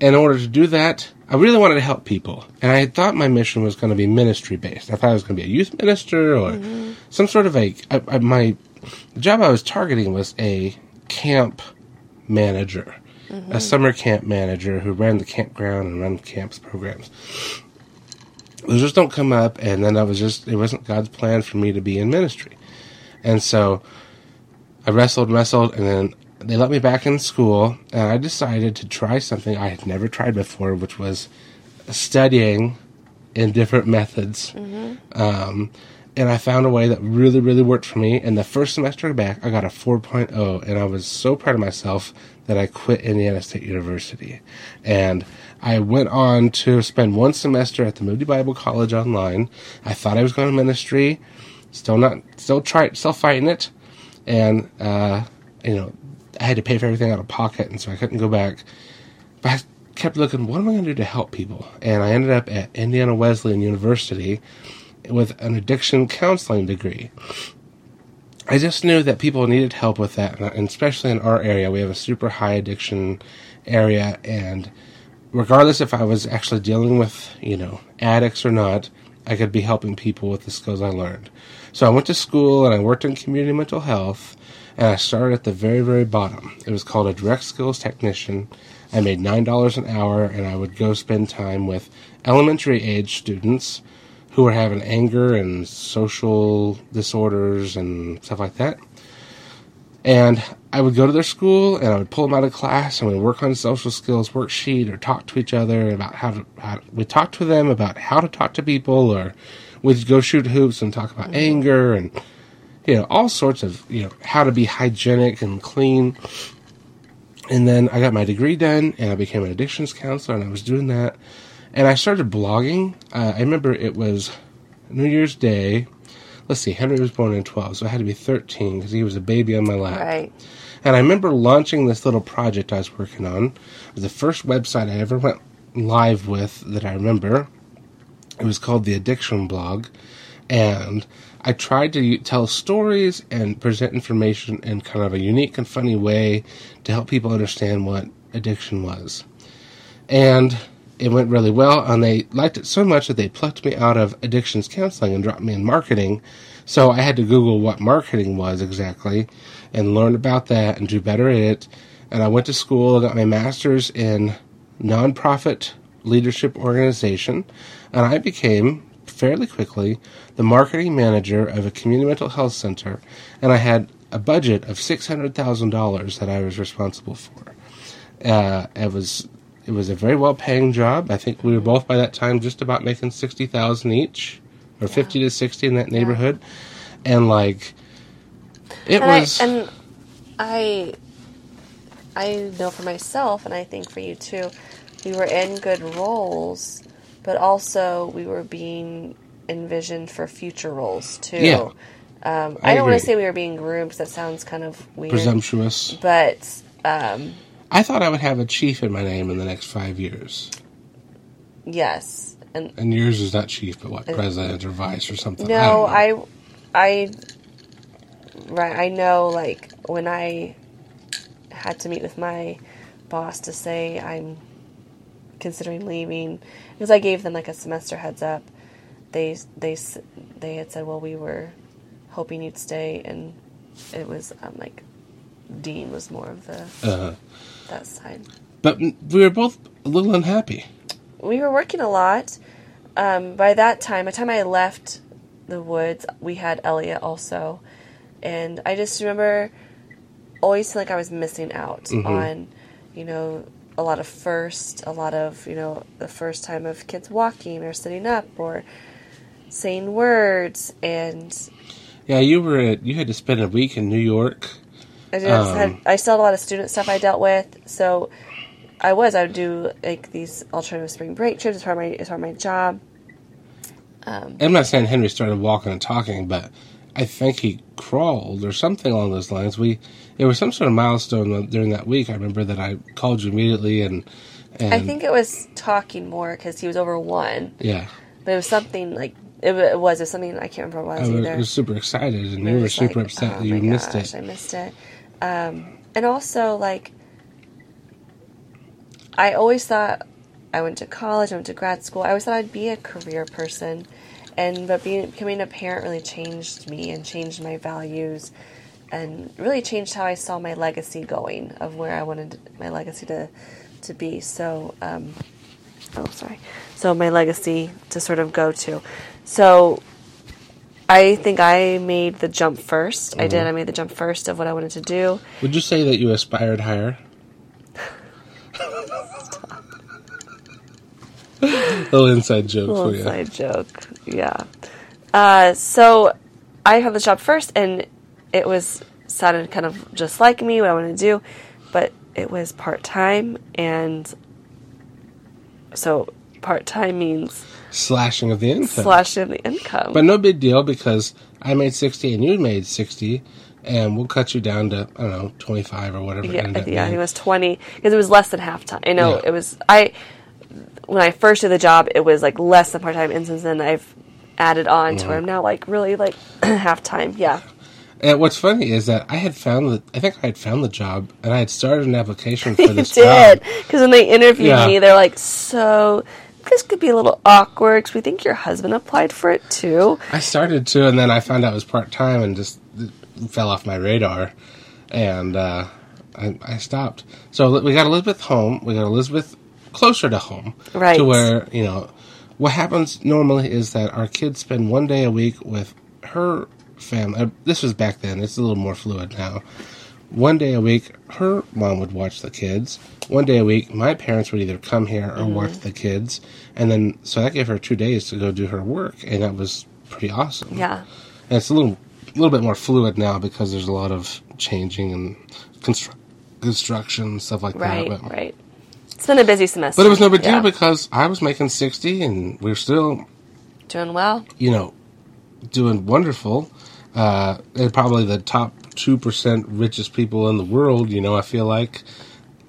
B: In order to do that, I really wanted to help people. And I thought my mission was going to be ministry based. I thought I was going to be a youth minister or mm-hmm. some sort of a, I, I, my job I was targeting was a camp manager, a summer camp manager who ran the campground and ran camps programs. Those just don't come up and then i was just it wasn't god's plan for me to be in ministry. And so i wrestled wrestled and then they let me back in school and i decided to try something i had never tried before which was studying in different methods. Um, and i found a way that really really worked for me. And the first semester back i got a 4.0 and i was so proud of myself that i quit indiana state university. And i went on to spend one semester at the moody bible college online. I thought i was going to ministry. Still not still try still fighting it. And uh, you know i had to pay for everything out of pocket and so i couldn't go back. But I kept looking, what am I going to do to help people? And I ended up at Indiana Wesleyan University with an addiction counseling degree. I just knew that people needed help with that, and especially in our area, we have a super high addiction area, and regardless if I was actually dealing with, you know, addicts or not, I could be helping people with the skills I learned. So I went to school and I worked in community mental health, and I started at the very, very bottom. It was called a direct skills technician. I made $9 an hour, and I would go spend time with elementary age students who were having anger and social disorders and stuff like that. And I would go to their school and I would pull them out of class and we'd work on social skills worksheet or talk to each other about how to, how we talk to them about how to talk to people or we'd go shoot hoops and talk about mm-hmm. anger and you know all sorts of you know how to be hygienic and clean. And then I got my degree done and I became an addictions counselor and I was doing that. And I started blogging. Uh, I remember it was New Year's Day let's see, Henry was born in 12, so I had to be 13 because he was a baby on my lap.
A: Right.
B: And I remember launching this little project I was working on. It was the first website I ever went live with that I remember. It was called the Addiction Blog. And I tried to tell stories and present information in kind of a unique and funny way to help people understand what addiction was. And it went really well, and they liked it so much that they plucked me out of addictions counseling and dropped me in marketing. So I had to Google what marketing was exactly and learn about that and do better at it. And I went to school got my master's in nonprofit leadership organization, and I became fairly quickly the marketing manager of a community mental health center, and I had a budget of six hundred thousand dollars that I was responsible for. Uh, it was it was a very well paying job. I think we were both by that time just about making sixty thousand each, or yeah. fifty to sixty in that neighborhood, yeah. and like it
A: and
B: was.
A: I, and I, I know for myself, and I think for you too, we were in good roles, but also we were being envisioned for future roles too.
B: Yeah.
A: Um, I, I, don't want to say we were being groomed because that sounds kind of weird.
B: Presumptuous.
A: But um,
B: I thought I would have a chief in my name in the next five years.
A: Yes, and
B: and yours is not chief, but what president or vice or something.
A: No, I, I, I, right. I know, like when I had to meet with my boss to say I'm considering leaving because I gave them like a semester heads up. They they they had said, well, we were hoping you'd stay, and it was um, like Dean was more of the.
B: Uh-huh
A: that side.
B: But we were both a little unhappy.
A: We were working a lot. Um, by that time, by the time I left the woods, we had Elliot also, and I just remember always feeling like I was missing out mm-hmm. on, you know, a lot of first, a lot of you know, the first time of kids walking or sitting up or saying words and.
B: Yeah, you were. at, You had to spend a week in New York
A: I just um, had I still had a lot of student stuff I dealt with, so I was I would do like these alternative spring break trips as part of my as part of my job.
B: Um, I'm not saying Henry started walking and talking, but I think he crawled or something along those lines. We it was some sort of milestone during that week. I remember that I called you immediately and. and
A: I think it was talking more because he was over one.
B: Yeah.
A: But it was something like it, it was. It was something I can't remember what it was, I was, either.
B: was super excited, and you were super like, upset
A: oh
B: that you missed it.
A: I missed it. Um, and also, like, I always thought I went to college, I went to grad school. I always thought I'd be a career person, and but being becoming a parent really changed me and changed my values, and really changed how I saw my legacy going of where I wanted my legacy to to be. So, um, oh sorry, so my legacy to sort of go to. So I think I made the jump 1st mm-hmm. I did. I made the jump first of what I wanted to do.
B: Would you say that you aspired higher? [laughs] little inside joke
A: little
B: for you.
A: Inside joke, yeah. Uh, so I had the job first, and it was sounded kind of just like me, what I wanted to do, but it was part time, and so part time means
B: slashing of the income.
A: Slashing of the income.
B: But no big deal because I made 60 and you made 60 and we'll cut you down to I don't know 25 or whatever.
A: Yeah, yeah, it was 20 because it was less than half time. I know yeah. it was I when I first did the job it was like less than part time, and since then I've added on mm-hmm. to where I'm now like really like [clears throat] half time. Yeah.
B: And what's funny is that I had found the I think I had found the job and I had started an application [laughs] for
A: You
B: this
A: did
B: job.
A: because when they interviewed
B: Yeah.
A: me, they're like, "So this could be a little awkward because we think your husband applied for it too."
B: I started to, and then I found out it was part time and just fell off my radar, and uh, I, I stopped. So we got Elizabeth home. We got Elizabeth closer to home,
A: Right.
B: To where you know what happens normally is that our kids spend one day a week with her family. uh, This was back then. It's a little more fluid now. One day a week, her mom would watch the kids. One day a week, my parents would either come here or
A: Mm-hmm.
B: watch the kids, and then so that gave her two days to go do her work, and that was pretty awesome.
A: Yeah,
B: And it's a little, little bit more fluid now because there's a lot of changing and constru- construction and stuff like
A: right,
B: that. But,
A: right. It's been a busy semester,
B: but it was no big deal
A: Yeah.
B: because I was making sixty, and we are still,
A: Doing well.
B: you know, doing wonderful. Uh, and probably the top two percent richest people in the world. You know, I feel like.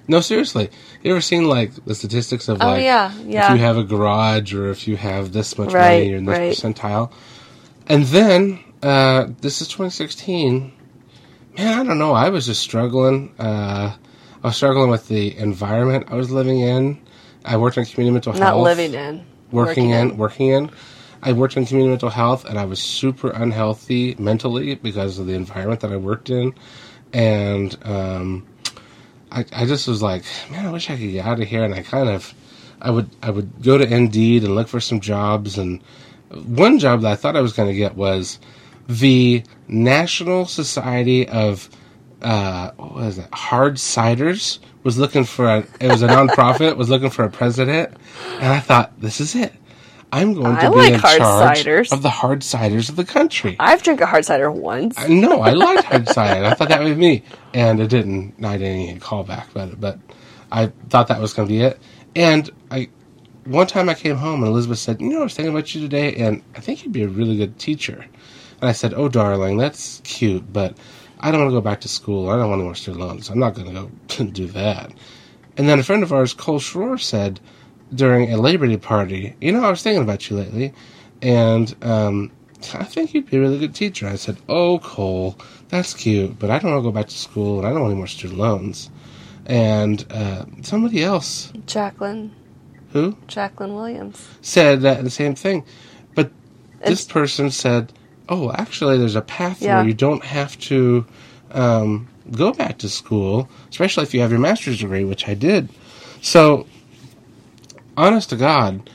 B: No, seriously. You ever seen like the statistics of
A: Oh,
B: like
A: yeah, yeah.
B: if you have a garage or if you have this much
A: Right,
B: money or in this
A: right.
B: percentile? And then uh, this is 2016. Man, I don't know. I was just struggling. Uh, I was struggling with the environment I was living in. I worked in community mental
A: Not
B: health Not
A: living in,
B: working, in, working in. I worked in community mental health, and I was super unhealthy mentally because of the environment that I worked in, and um, I, I just was like, man, I wish I could get out of here. And I kind of, I would, I would go to Indeed and look for some jobs, and one job that I thought I was going to get was the National Society of uh, what was it? Hard Ciders was looking for a. It was a nonprofit [laughs] was looking for a president, and I thought this is it. I'm going to
A: I
B: be
A: like
B: in
A: hard
B: charge
A: ciders.
B: of the hard ciders of the country.
A: I've drank a hard cider once.
B: I know I liked [laughs] hard cider. I thought that would be me, and it didn't. I didn't get a call back, but but I thought that was going to be it. And I one time I came home and Elizabeth said, "You know, I was thinking about you today, and I think you'd be a really good teacher." And I said, "Oh, darling, that's cute, but I don't want to go back to school. I don't want any more student loans. I'm not going to go [laughs] do that." And then a friend of ours, Cole Schroer, said during a Labor Day party, "You know, I was thinking about you lately, and um, I think you'd be a really good teacher." I said, "Oh, Cole, that's cute, but I don't want to go back to school, and I don't want any more student loans." And uh, somebody else,
A: Jacqueline,
B: who
A: Jacqueline Williams.
B: said that the same thing, but this person said, "Oh, actually, there's a path
A: Yeah.
B: where you don't have to um, go back to school, especially if you have your master's degree, which I did." So, honest to God,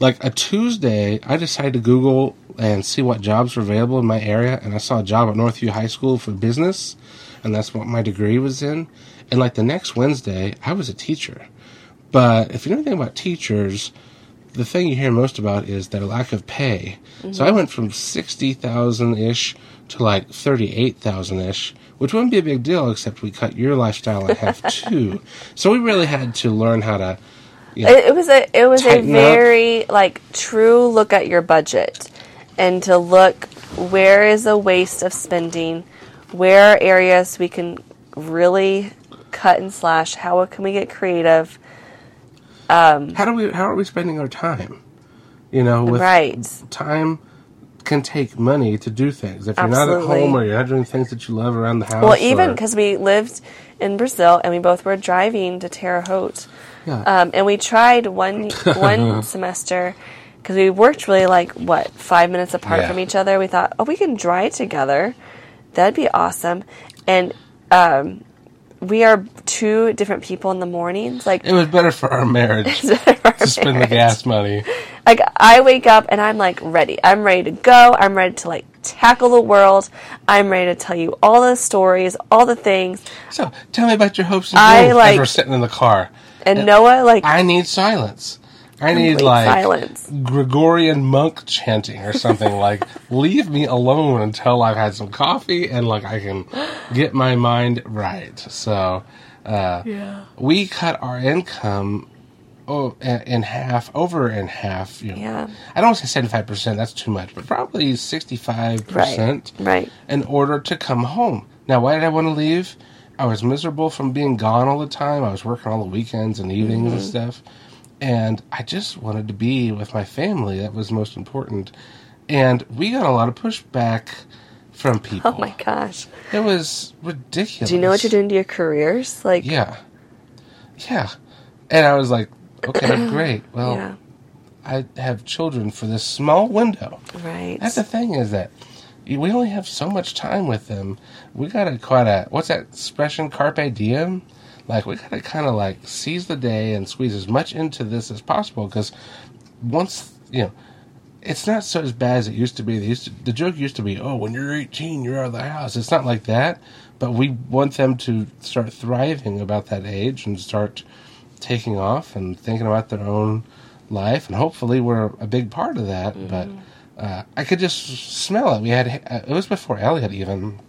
B: like a Tuesday, I decided to Google and see what jobs were available in my area, and I saw a job at Northview High School for business, and that's what my degree was in. And like the next Wednesday, I was a teacher. But if you know anything about teachers, the thing you hear most about is their lack of pay. So I mm-hmm. went from sixty thousand ish to like thirty eight thousand ish, which wouldn't be a big deal except we cut your lifestyle in half [laughs] too. So we really had to learn how to. You know,
A: It, it was a it was a
B: Tighten up.
A: very like true look at your budget and to look where is a waste of spending, where are areas we can really cut and slash, how can we get creative?
B: Um, how do we? How are we spending our time? You know, with
A: Right.
B: time can take money to do things. If you're not at home or you're not doing things that you love around the house,
A: Well, even because we lived in Brazil and we both were driving to Terre Haute,
B: Yeah.
A: um, and we tried one [laughs] one semester because we worked really like what five minutes apart
B: Yeah.
A: from each other. We thought, oh, we can drive together. That'd be awesome. And um, we are two different people in the mornings. Like
B: it was better for our marriage [laughs] to spend the gas money.
A: like I wake up and I'm like ready. I'm ready to go. I'm ready to like tackle the world. I'm ready to tell you all the stories, all the things.
B: So, tell me about your hopes and
A: I,
B: dreams
A: like-
B: as we're sitting in the car.
A: And Noah like
B: I need silence. I need like
A: silence.
B: Gregorian monk chanting or something like [laughs] leave me alone until I've had some coffee and like I can get my mind right. So uh
A: Yeah.
B: we cut our income oh, in in half, over in half. You know.
A: Yeah.
B: I don't want to say seventy five percent. That's too much, but probably sixty five percent
A: Right.
B: in order to come home. Now, why did I want to leave? I was miserable from being gone all the time. I was working all the weekends and evenings and mm-hmm. stuff. And I just wanted to be with my family. That was most important. And we got a lot of pushback from [laughs] oh people.
A: Oh my gosh.
B: It was ridiculous.
A: Do you know what you're doing to your careers? Like,
B: Yeah. Yeah. And I was like, okay, [clears throat] great. Well,
A: yeah,
B: I have children for this small window.
A: right.
B: That's the thing is that we only have so much time with them. We gotta quite a what's that expression? Carpe diem. Like we gotta kind of like seize the day and squeeze as much into this as possible because once you know, it's not so as bad as it used to be. Used to, the joke used to be, oh, when you're 18, you're out of the house. It's not like that, but we want them to start thriving about that age and start taking off and thinking about their own life, and hopefully we're a big part of that. But mm-hmm. Uh, I could just smell it. We had uh, it was before Elliot even.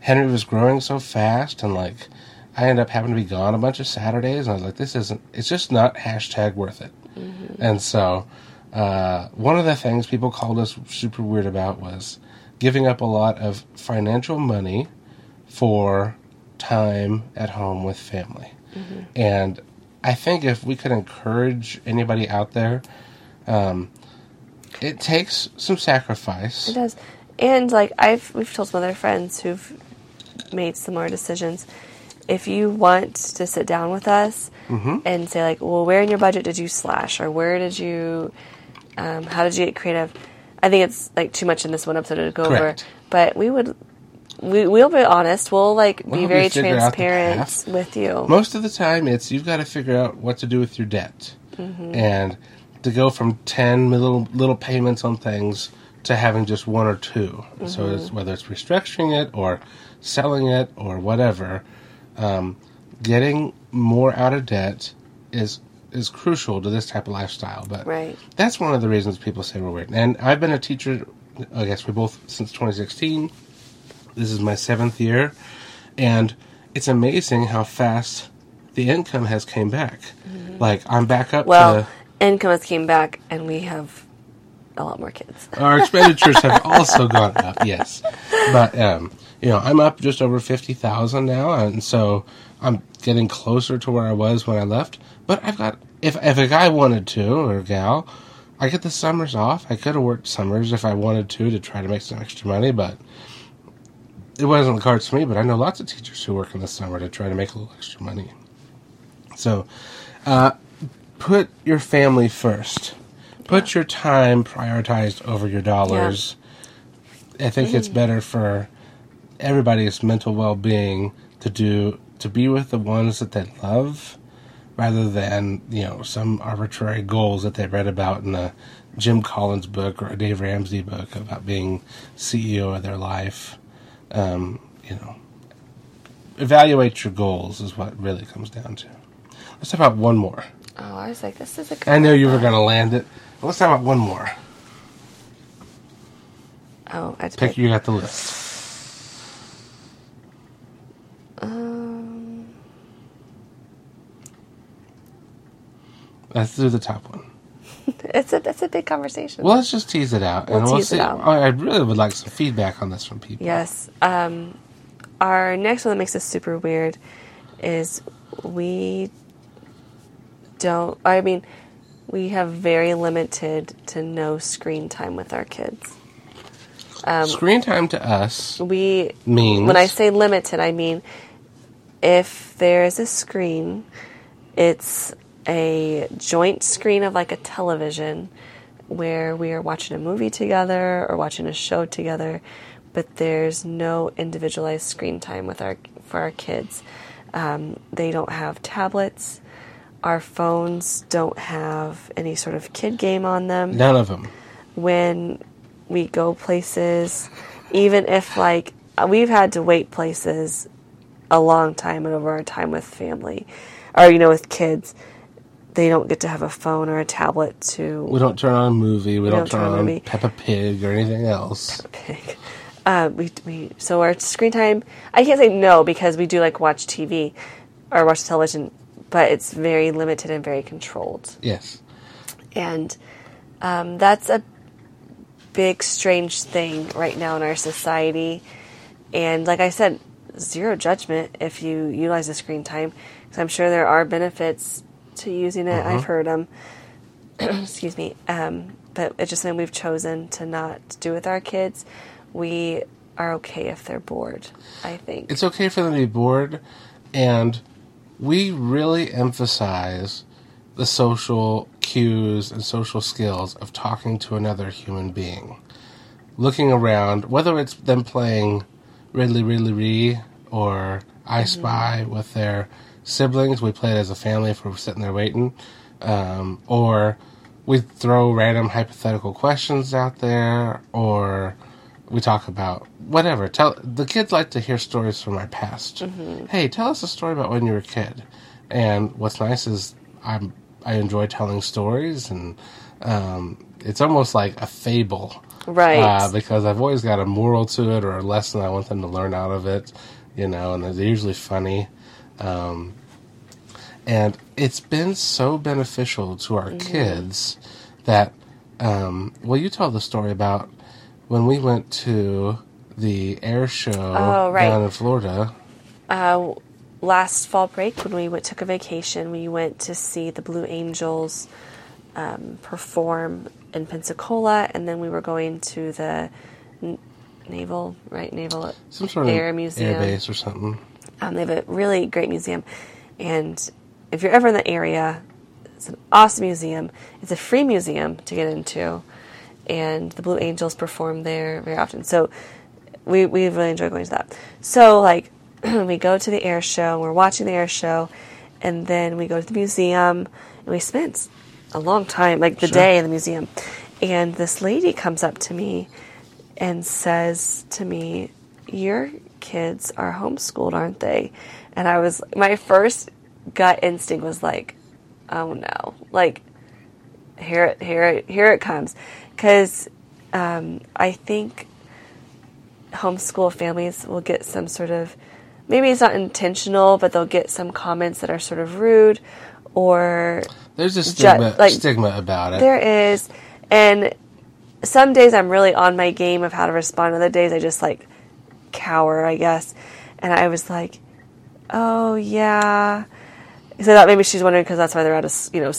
B: Henry was growing so fast, and like I ended up having to be gone a bunch of Saturdays, and I was like, this isn't. It's just not hashtag worth it. And so, uh, one of the things people called us super weird about was giving up a lot of financial money for time at home with family. And I think if we could encourage anybody out there, um, it takes some sacrifice.
A: It does. And like I've we've told some other friends who've made similar decisions. If you want to sit down with us
B: Mm-hmm.
A: and say like, well, where in your budget did you slash, or where did you, um, how did you get creative? I think it's like too much in this one episode to go
B: Correct.
A: over. But we would, we we'll be honest. We'll like
B: We'll
A: be very
B: you figure out the
A: transparent with you.
B: Most of the time, it's you've got to figure out what to do with your debt, and to go from ten little little payments on things to having just one or 2 So it's whether it's restructuring it or selling it or whatever, um, getting more out of debt is is crucial to this type of lifestyle. But
A: Right.
B: that's one of the reasons people say we're weird. And I've been a teacher, I guess we both since 2016. This is my seventh year, and it's amazing how fast the income has came back. Like I'm back up
A: Well,
B: to
A: income has came back, and we have a lot more kids.
B: our expenditures have also gone up. Yes, but um, you know I'm up just over fifty thousand now, and so I'm getting closer to where I was when I left. But I've got if if a guy wanted to or a gal, I get the summers off. I could have worked summers if I wanted to to try to make some extra money, but it wasn't the cards for me. But I know lots of teachers who work in the summer to try to make a little extra money. So, uh, put your family first. Put your time prioritized over your dollars. I think it's better for everybody's mental well-being to do to be with the ones that they love rather than you know some arbitrary goals that they read about in a Jim Collins book or a Dave Ramsey book about being CEO of their life. Um, you know, evaluate your goals is what it really comes down to. Let's talk about one more.
A: Oh, I was like, this is a. Good
B: I knew you were going to land it. Let's talk about one more.
A: Oh, I to
B: Pick
A: pick.
B: you got the list.
A: Um,
B: Let's do the top one. [laughs]
A: it's a it's a big conversation.
B: Well, let's just tease it out,
A: We'll
B: and we'll
A: tease it
B: see.
A: out.
B: I I really would like some feedback on this from people.
A: Yes. Um, our next one that makes us super weird is we don't. I mean, we have very limited to no screen time with our kids. Um,
B: Screen time to us
A: We
B: means
A: when I say limited, I mean if there's a screen, it's a joint screen of like a television where we are watching a movie together or watching a show together, but there's no individualized screen time with our for our kids. Um, they don't have tablets. Our phones don't have any sort of kid game on them
B: none of them.
A: when we go places, even if like we've had to wait places a long time over our time with family, or you know with kids, they don't get to have a phone or a tablet to
B: We don't turn on a movie. We, don't,
A: don't
B: turn
A: turn on movie.
B: Peppa Pig or anything else.
A: pick. Uh, we we so our screen time. I can't say no because we do like watch TV or watch television, but it's very limited and very controlled.
B: Yes.
A: And um, that's a big, strange thing right now in our society. And like I said, zero judgment if you utilize the screen time, because I'm sure there are benefits to using it. I've heard them. [clears throat] Excuse me. Um, but it's just something we've chosen to not do with our kids. we are okay if they're bored. I think
B: it's okay for them to be bored, and we really emphasize the social cues and social skills of talking to another human being. Looking around, whether it's them playing Ridley Ridley Ree or I Spy with their siblings, we play it as a family if we're sitting there waiting, um, or we throw random hypothetical questions out there, or we talk about whatever. Tell the kids like to hear stories from our past. Hey, tell us a story about when you were a kid. And what's nice is I'm I enjoy telling stories, and um, it's almost like a fable,
A: Right.
B: Uh, because I've always got a moral to it or a lesson I want them to learn out of it, you know, and they're usually funny. Um, and it's been so beneficial to our kids that, um, well, you tell the story about when we went to the air show
A: Oh, right.
B: down in Florida.
A: uh, last fall break when we went took a vacation, we went to see the Blue Angels um, perform in Pensacola, and then we were going to the n- naval right naval
B: Some sort
A: air
B: of
A: museum.
B: air base or something.
A: Um, they have a really great museum, and if you're ever in the area, it's an awesome museum. It's a free museum to get into, and the Blue Angels perform there very often. So we we really enjoy going to that. So like [clears throat] we go to the air show, we're watching the air show, and then we go to the museum, and we spend a long time, like the
B: Sure.
A: day in the museum. And this lady comes up to me and says to me, Your kids are homeschooled, aren't they? And I was, my first gut instinct was like, Oh no. Like, here it, here it, here it comes. Because um, I think homeschool families will get some sort of, maybe it's not intentional, but they'll get some comments that are sort of rude or
B: There's a stigma,
A: like,
B: stigma about it.
A: there is, and some days I'm really on my game of how to respond. Other days I just like cower, I guess. And I was like, "Oh yeah," so I thought maybe she's wondering because that's why they're out of you know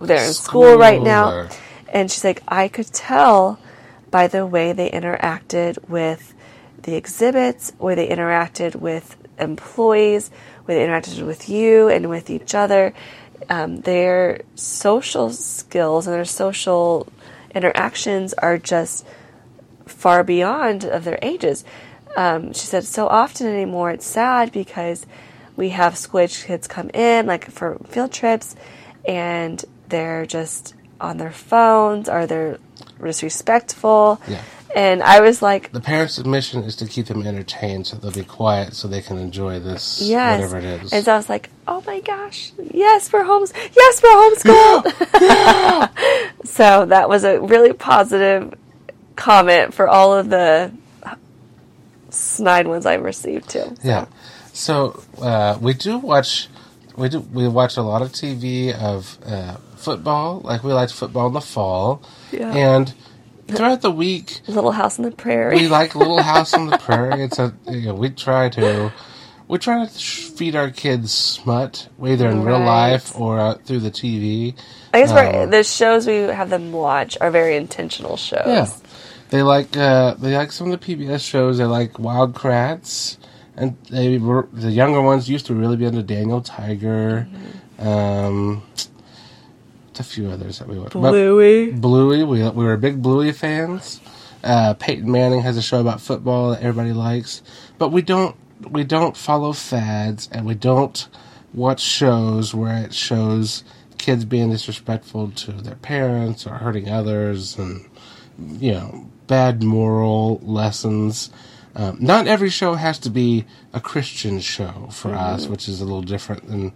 A: they're in school, right now.
B: or-
A: And she's like, "I could tell by the way they interacted with the exhibits, where they interacted with employees, where they interacted with you and with each other." um, their social skills and their social interactions are just far beyond of their ages. Um, she said, so often anymore, it's sad because we have school age kids come in, like for field trips, and they're just on their phones Are they're disrespectful.
B: Yeah.
A: And I was like,
B: The parents' mission is to keep them entertained so they'll be quiet so they can enjoy this,
A: yes.
B: whatever it is.
A: And so I was like, oh my gosh, yes, we're homes, yes, we're homeschooled. [laughs] so that was a really positive comment for all of the snide ones I've received too.
B: yeah. So uh, we do watch, we do we watch a lot of TV of uh, football. Like we like football in the fall,
A: Yeah.
B: and throughout the week
A: Little House on the Prairie.
B: we like Little [laughs] House on the Prairie. It's a you know, we try to we try to feed our kids smut, either in real
A: Right.
B: life or uh, through the TV.
A: I guess we're,
B: Um,
A: the shows we have them watch are very intentional shows.
B: Yeah, they like uh, they like some of the PBS shows. They like Wild Kratts, and they were the younger ones used to really be into Daniel Tiger. Um, a few others that we watched. But
A: Bluey.
B: Bluey, we we were big Bluey fans. Uh, Peyton Manning has a show about football that everybody likes, but we don't we don't follow fads and we don't watch shows where it shows kids being disrespectful to their parents or hurting others and you know bad moral lessons. Um, not every show has to be a Christian show for us, which is a little different than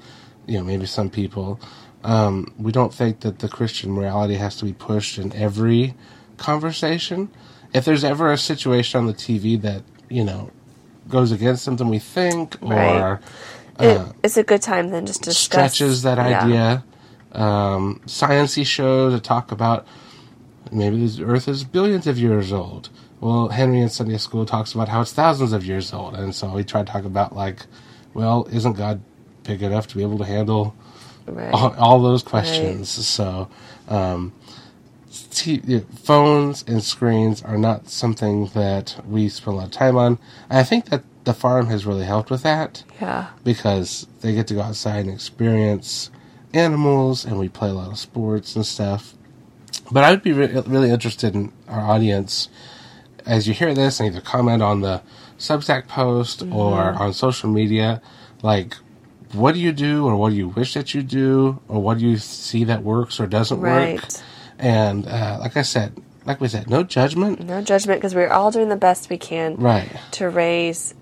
B: you know maybe some people. Um, we don't think that the Christian morality has to be pushed in every conversation. If there's ever a situation on the TV that you know goes against something we think or
A: Right. It, it's a good time then just to discuss.
B: Uh, stretches that
A: yeah.
B: idea. Um, sciencey shows that talk about maybe the Earth is billions of years old. Well, Henry in Sunday school talks about how it's thousands of years old, and so we try to talk about like, well, isn't God big enough to be able to handle
A: Right.
B: all, all those questions? So, um, t- phones and screens are not something that we spend a lot of time on. And I think that the farm has really helped with that
A: Yeah.
B: because they get to go outside and experience animals, and we play a lot of sports and stuff. But I would be re- really interested in our audience as you hear this and either comment on the Substack post or on social media, like what do you do or what do you wish that you do or what do you see that works or doesn't work? And uh, like I said, like we said, no judgment.
A: No judgment because we're all doing the best we can
B: Right.
A: to raise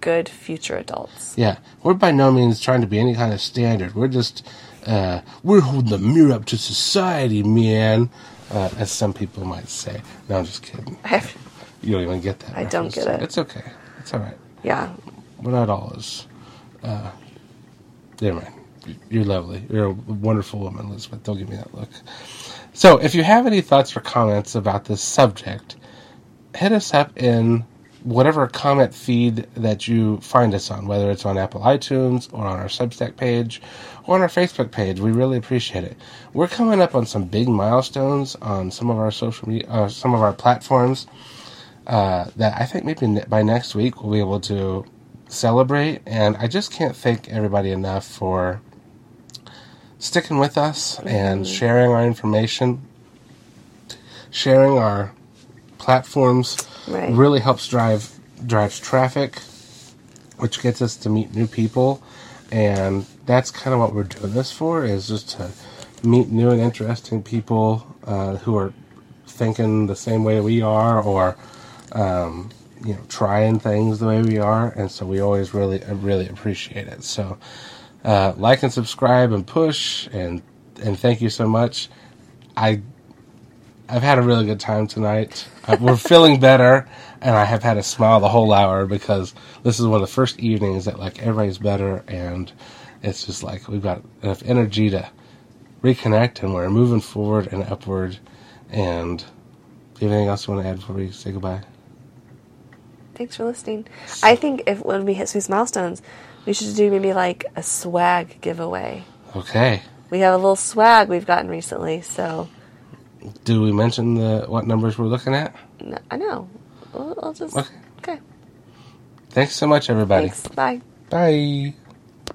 A: good future adults.
B: Yeah, we're by no means trying to be any kind of standard. We're just uh, we're holding the mirror up to society, man, uh, as some people might say. No, I'm just kidding. [laughs] You don't even get that.
A: I don't get it.
B: It's okay. It's all right.
A: yeah.
B: We're not all as. Never mind. You're lovely. You're a wonderful woman, Elizabeth. Don't give me that look. So, if you have any thoughts or comments about this subject, hit us up in whatever comment feed that you find us on, whether it's on Apple iTunes or on our Substack page or on our Facebook page. We really appreciate it. We're coming up on some big milestones on some of our social media, uh, some of our platforms uh, that I think maybe by next week we'll be able to celebrate. And I just can't thank everybody enough for sticking with us and sharing our information, sharing our platforms.
A: Right.
B: Really helps drive drives traffic, which gets us to meet new people, and that's kind of what we're doing this for is just to meet new and interesting people uh, who are thinking the same way we are or um, you know trying things the way we are and so we always really really appreciate it. So uh, like and subscribe and push and and thank you so much. I i've had a really good time tonight. Uh, we're [laughs] feeling better and i have had a smile the whole hour because this is one of the first evenings that like everybody's better and it's just like we've got enough energy to reconnect and we're moving forward and upward. And do you have anything else you want to add before we say goodbye
A: Thanks for listening. I think if when we hit these milestones, we should do maybe like a swag giveaway.
B: okay
A: We have a little swag we've gotten recently, so
B: do we mention the what numbers we're looking at
A: no, I know. We'll, I'll just
B: Okay.
A: okay.
B: thanks so much everybody
A: Thanks. Bye.
B: bye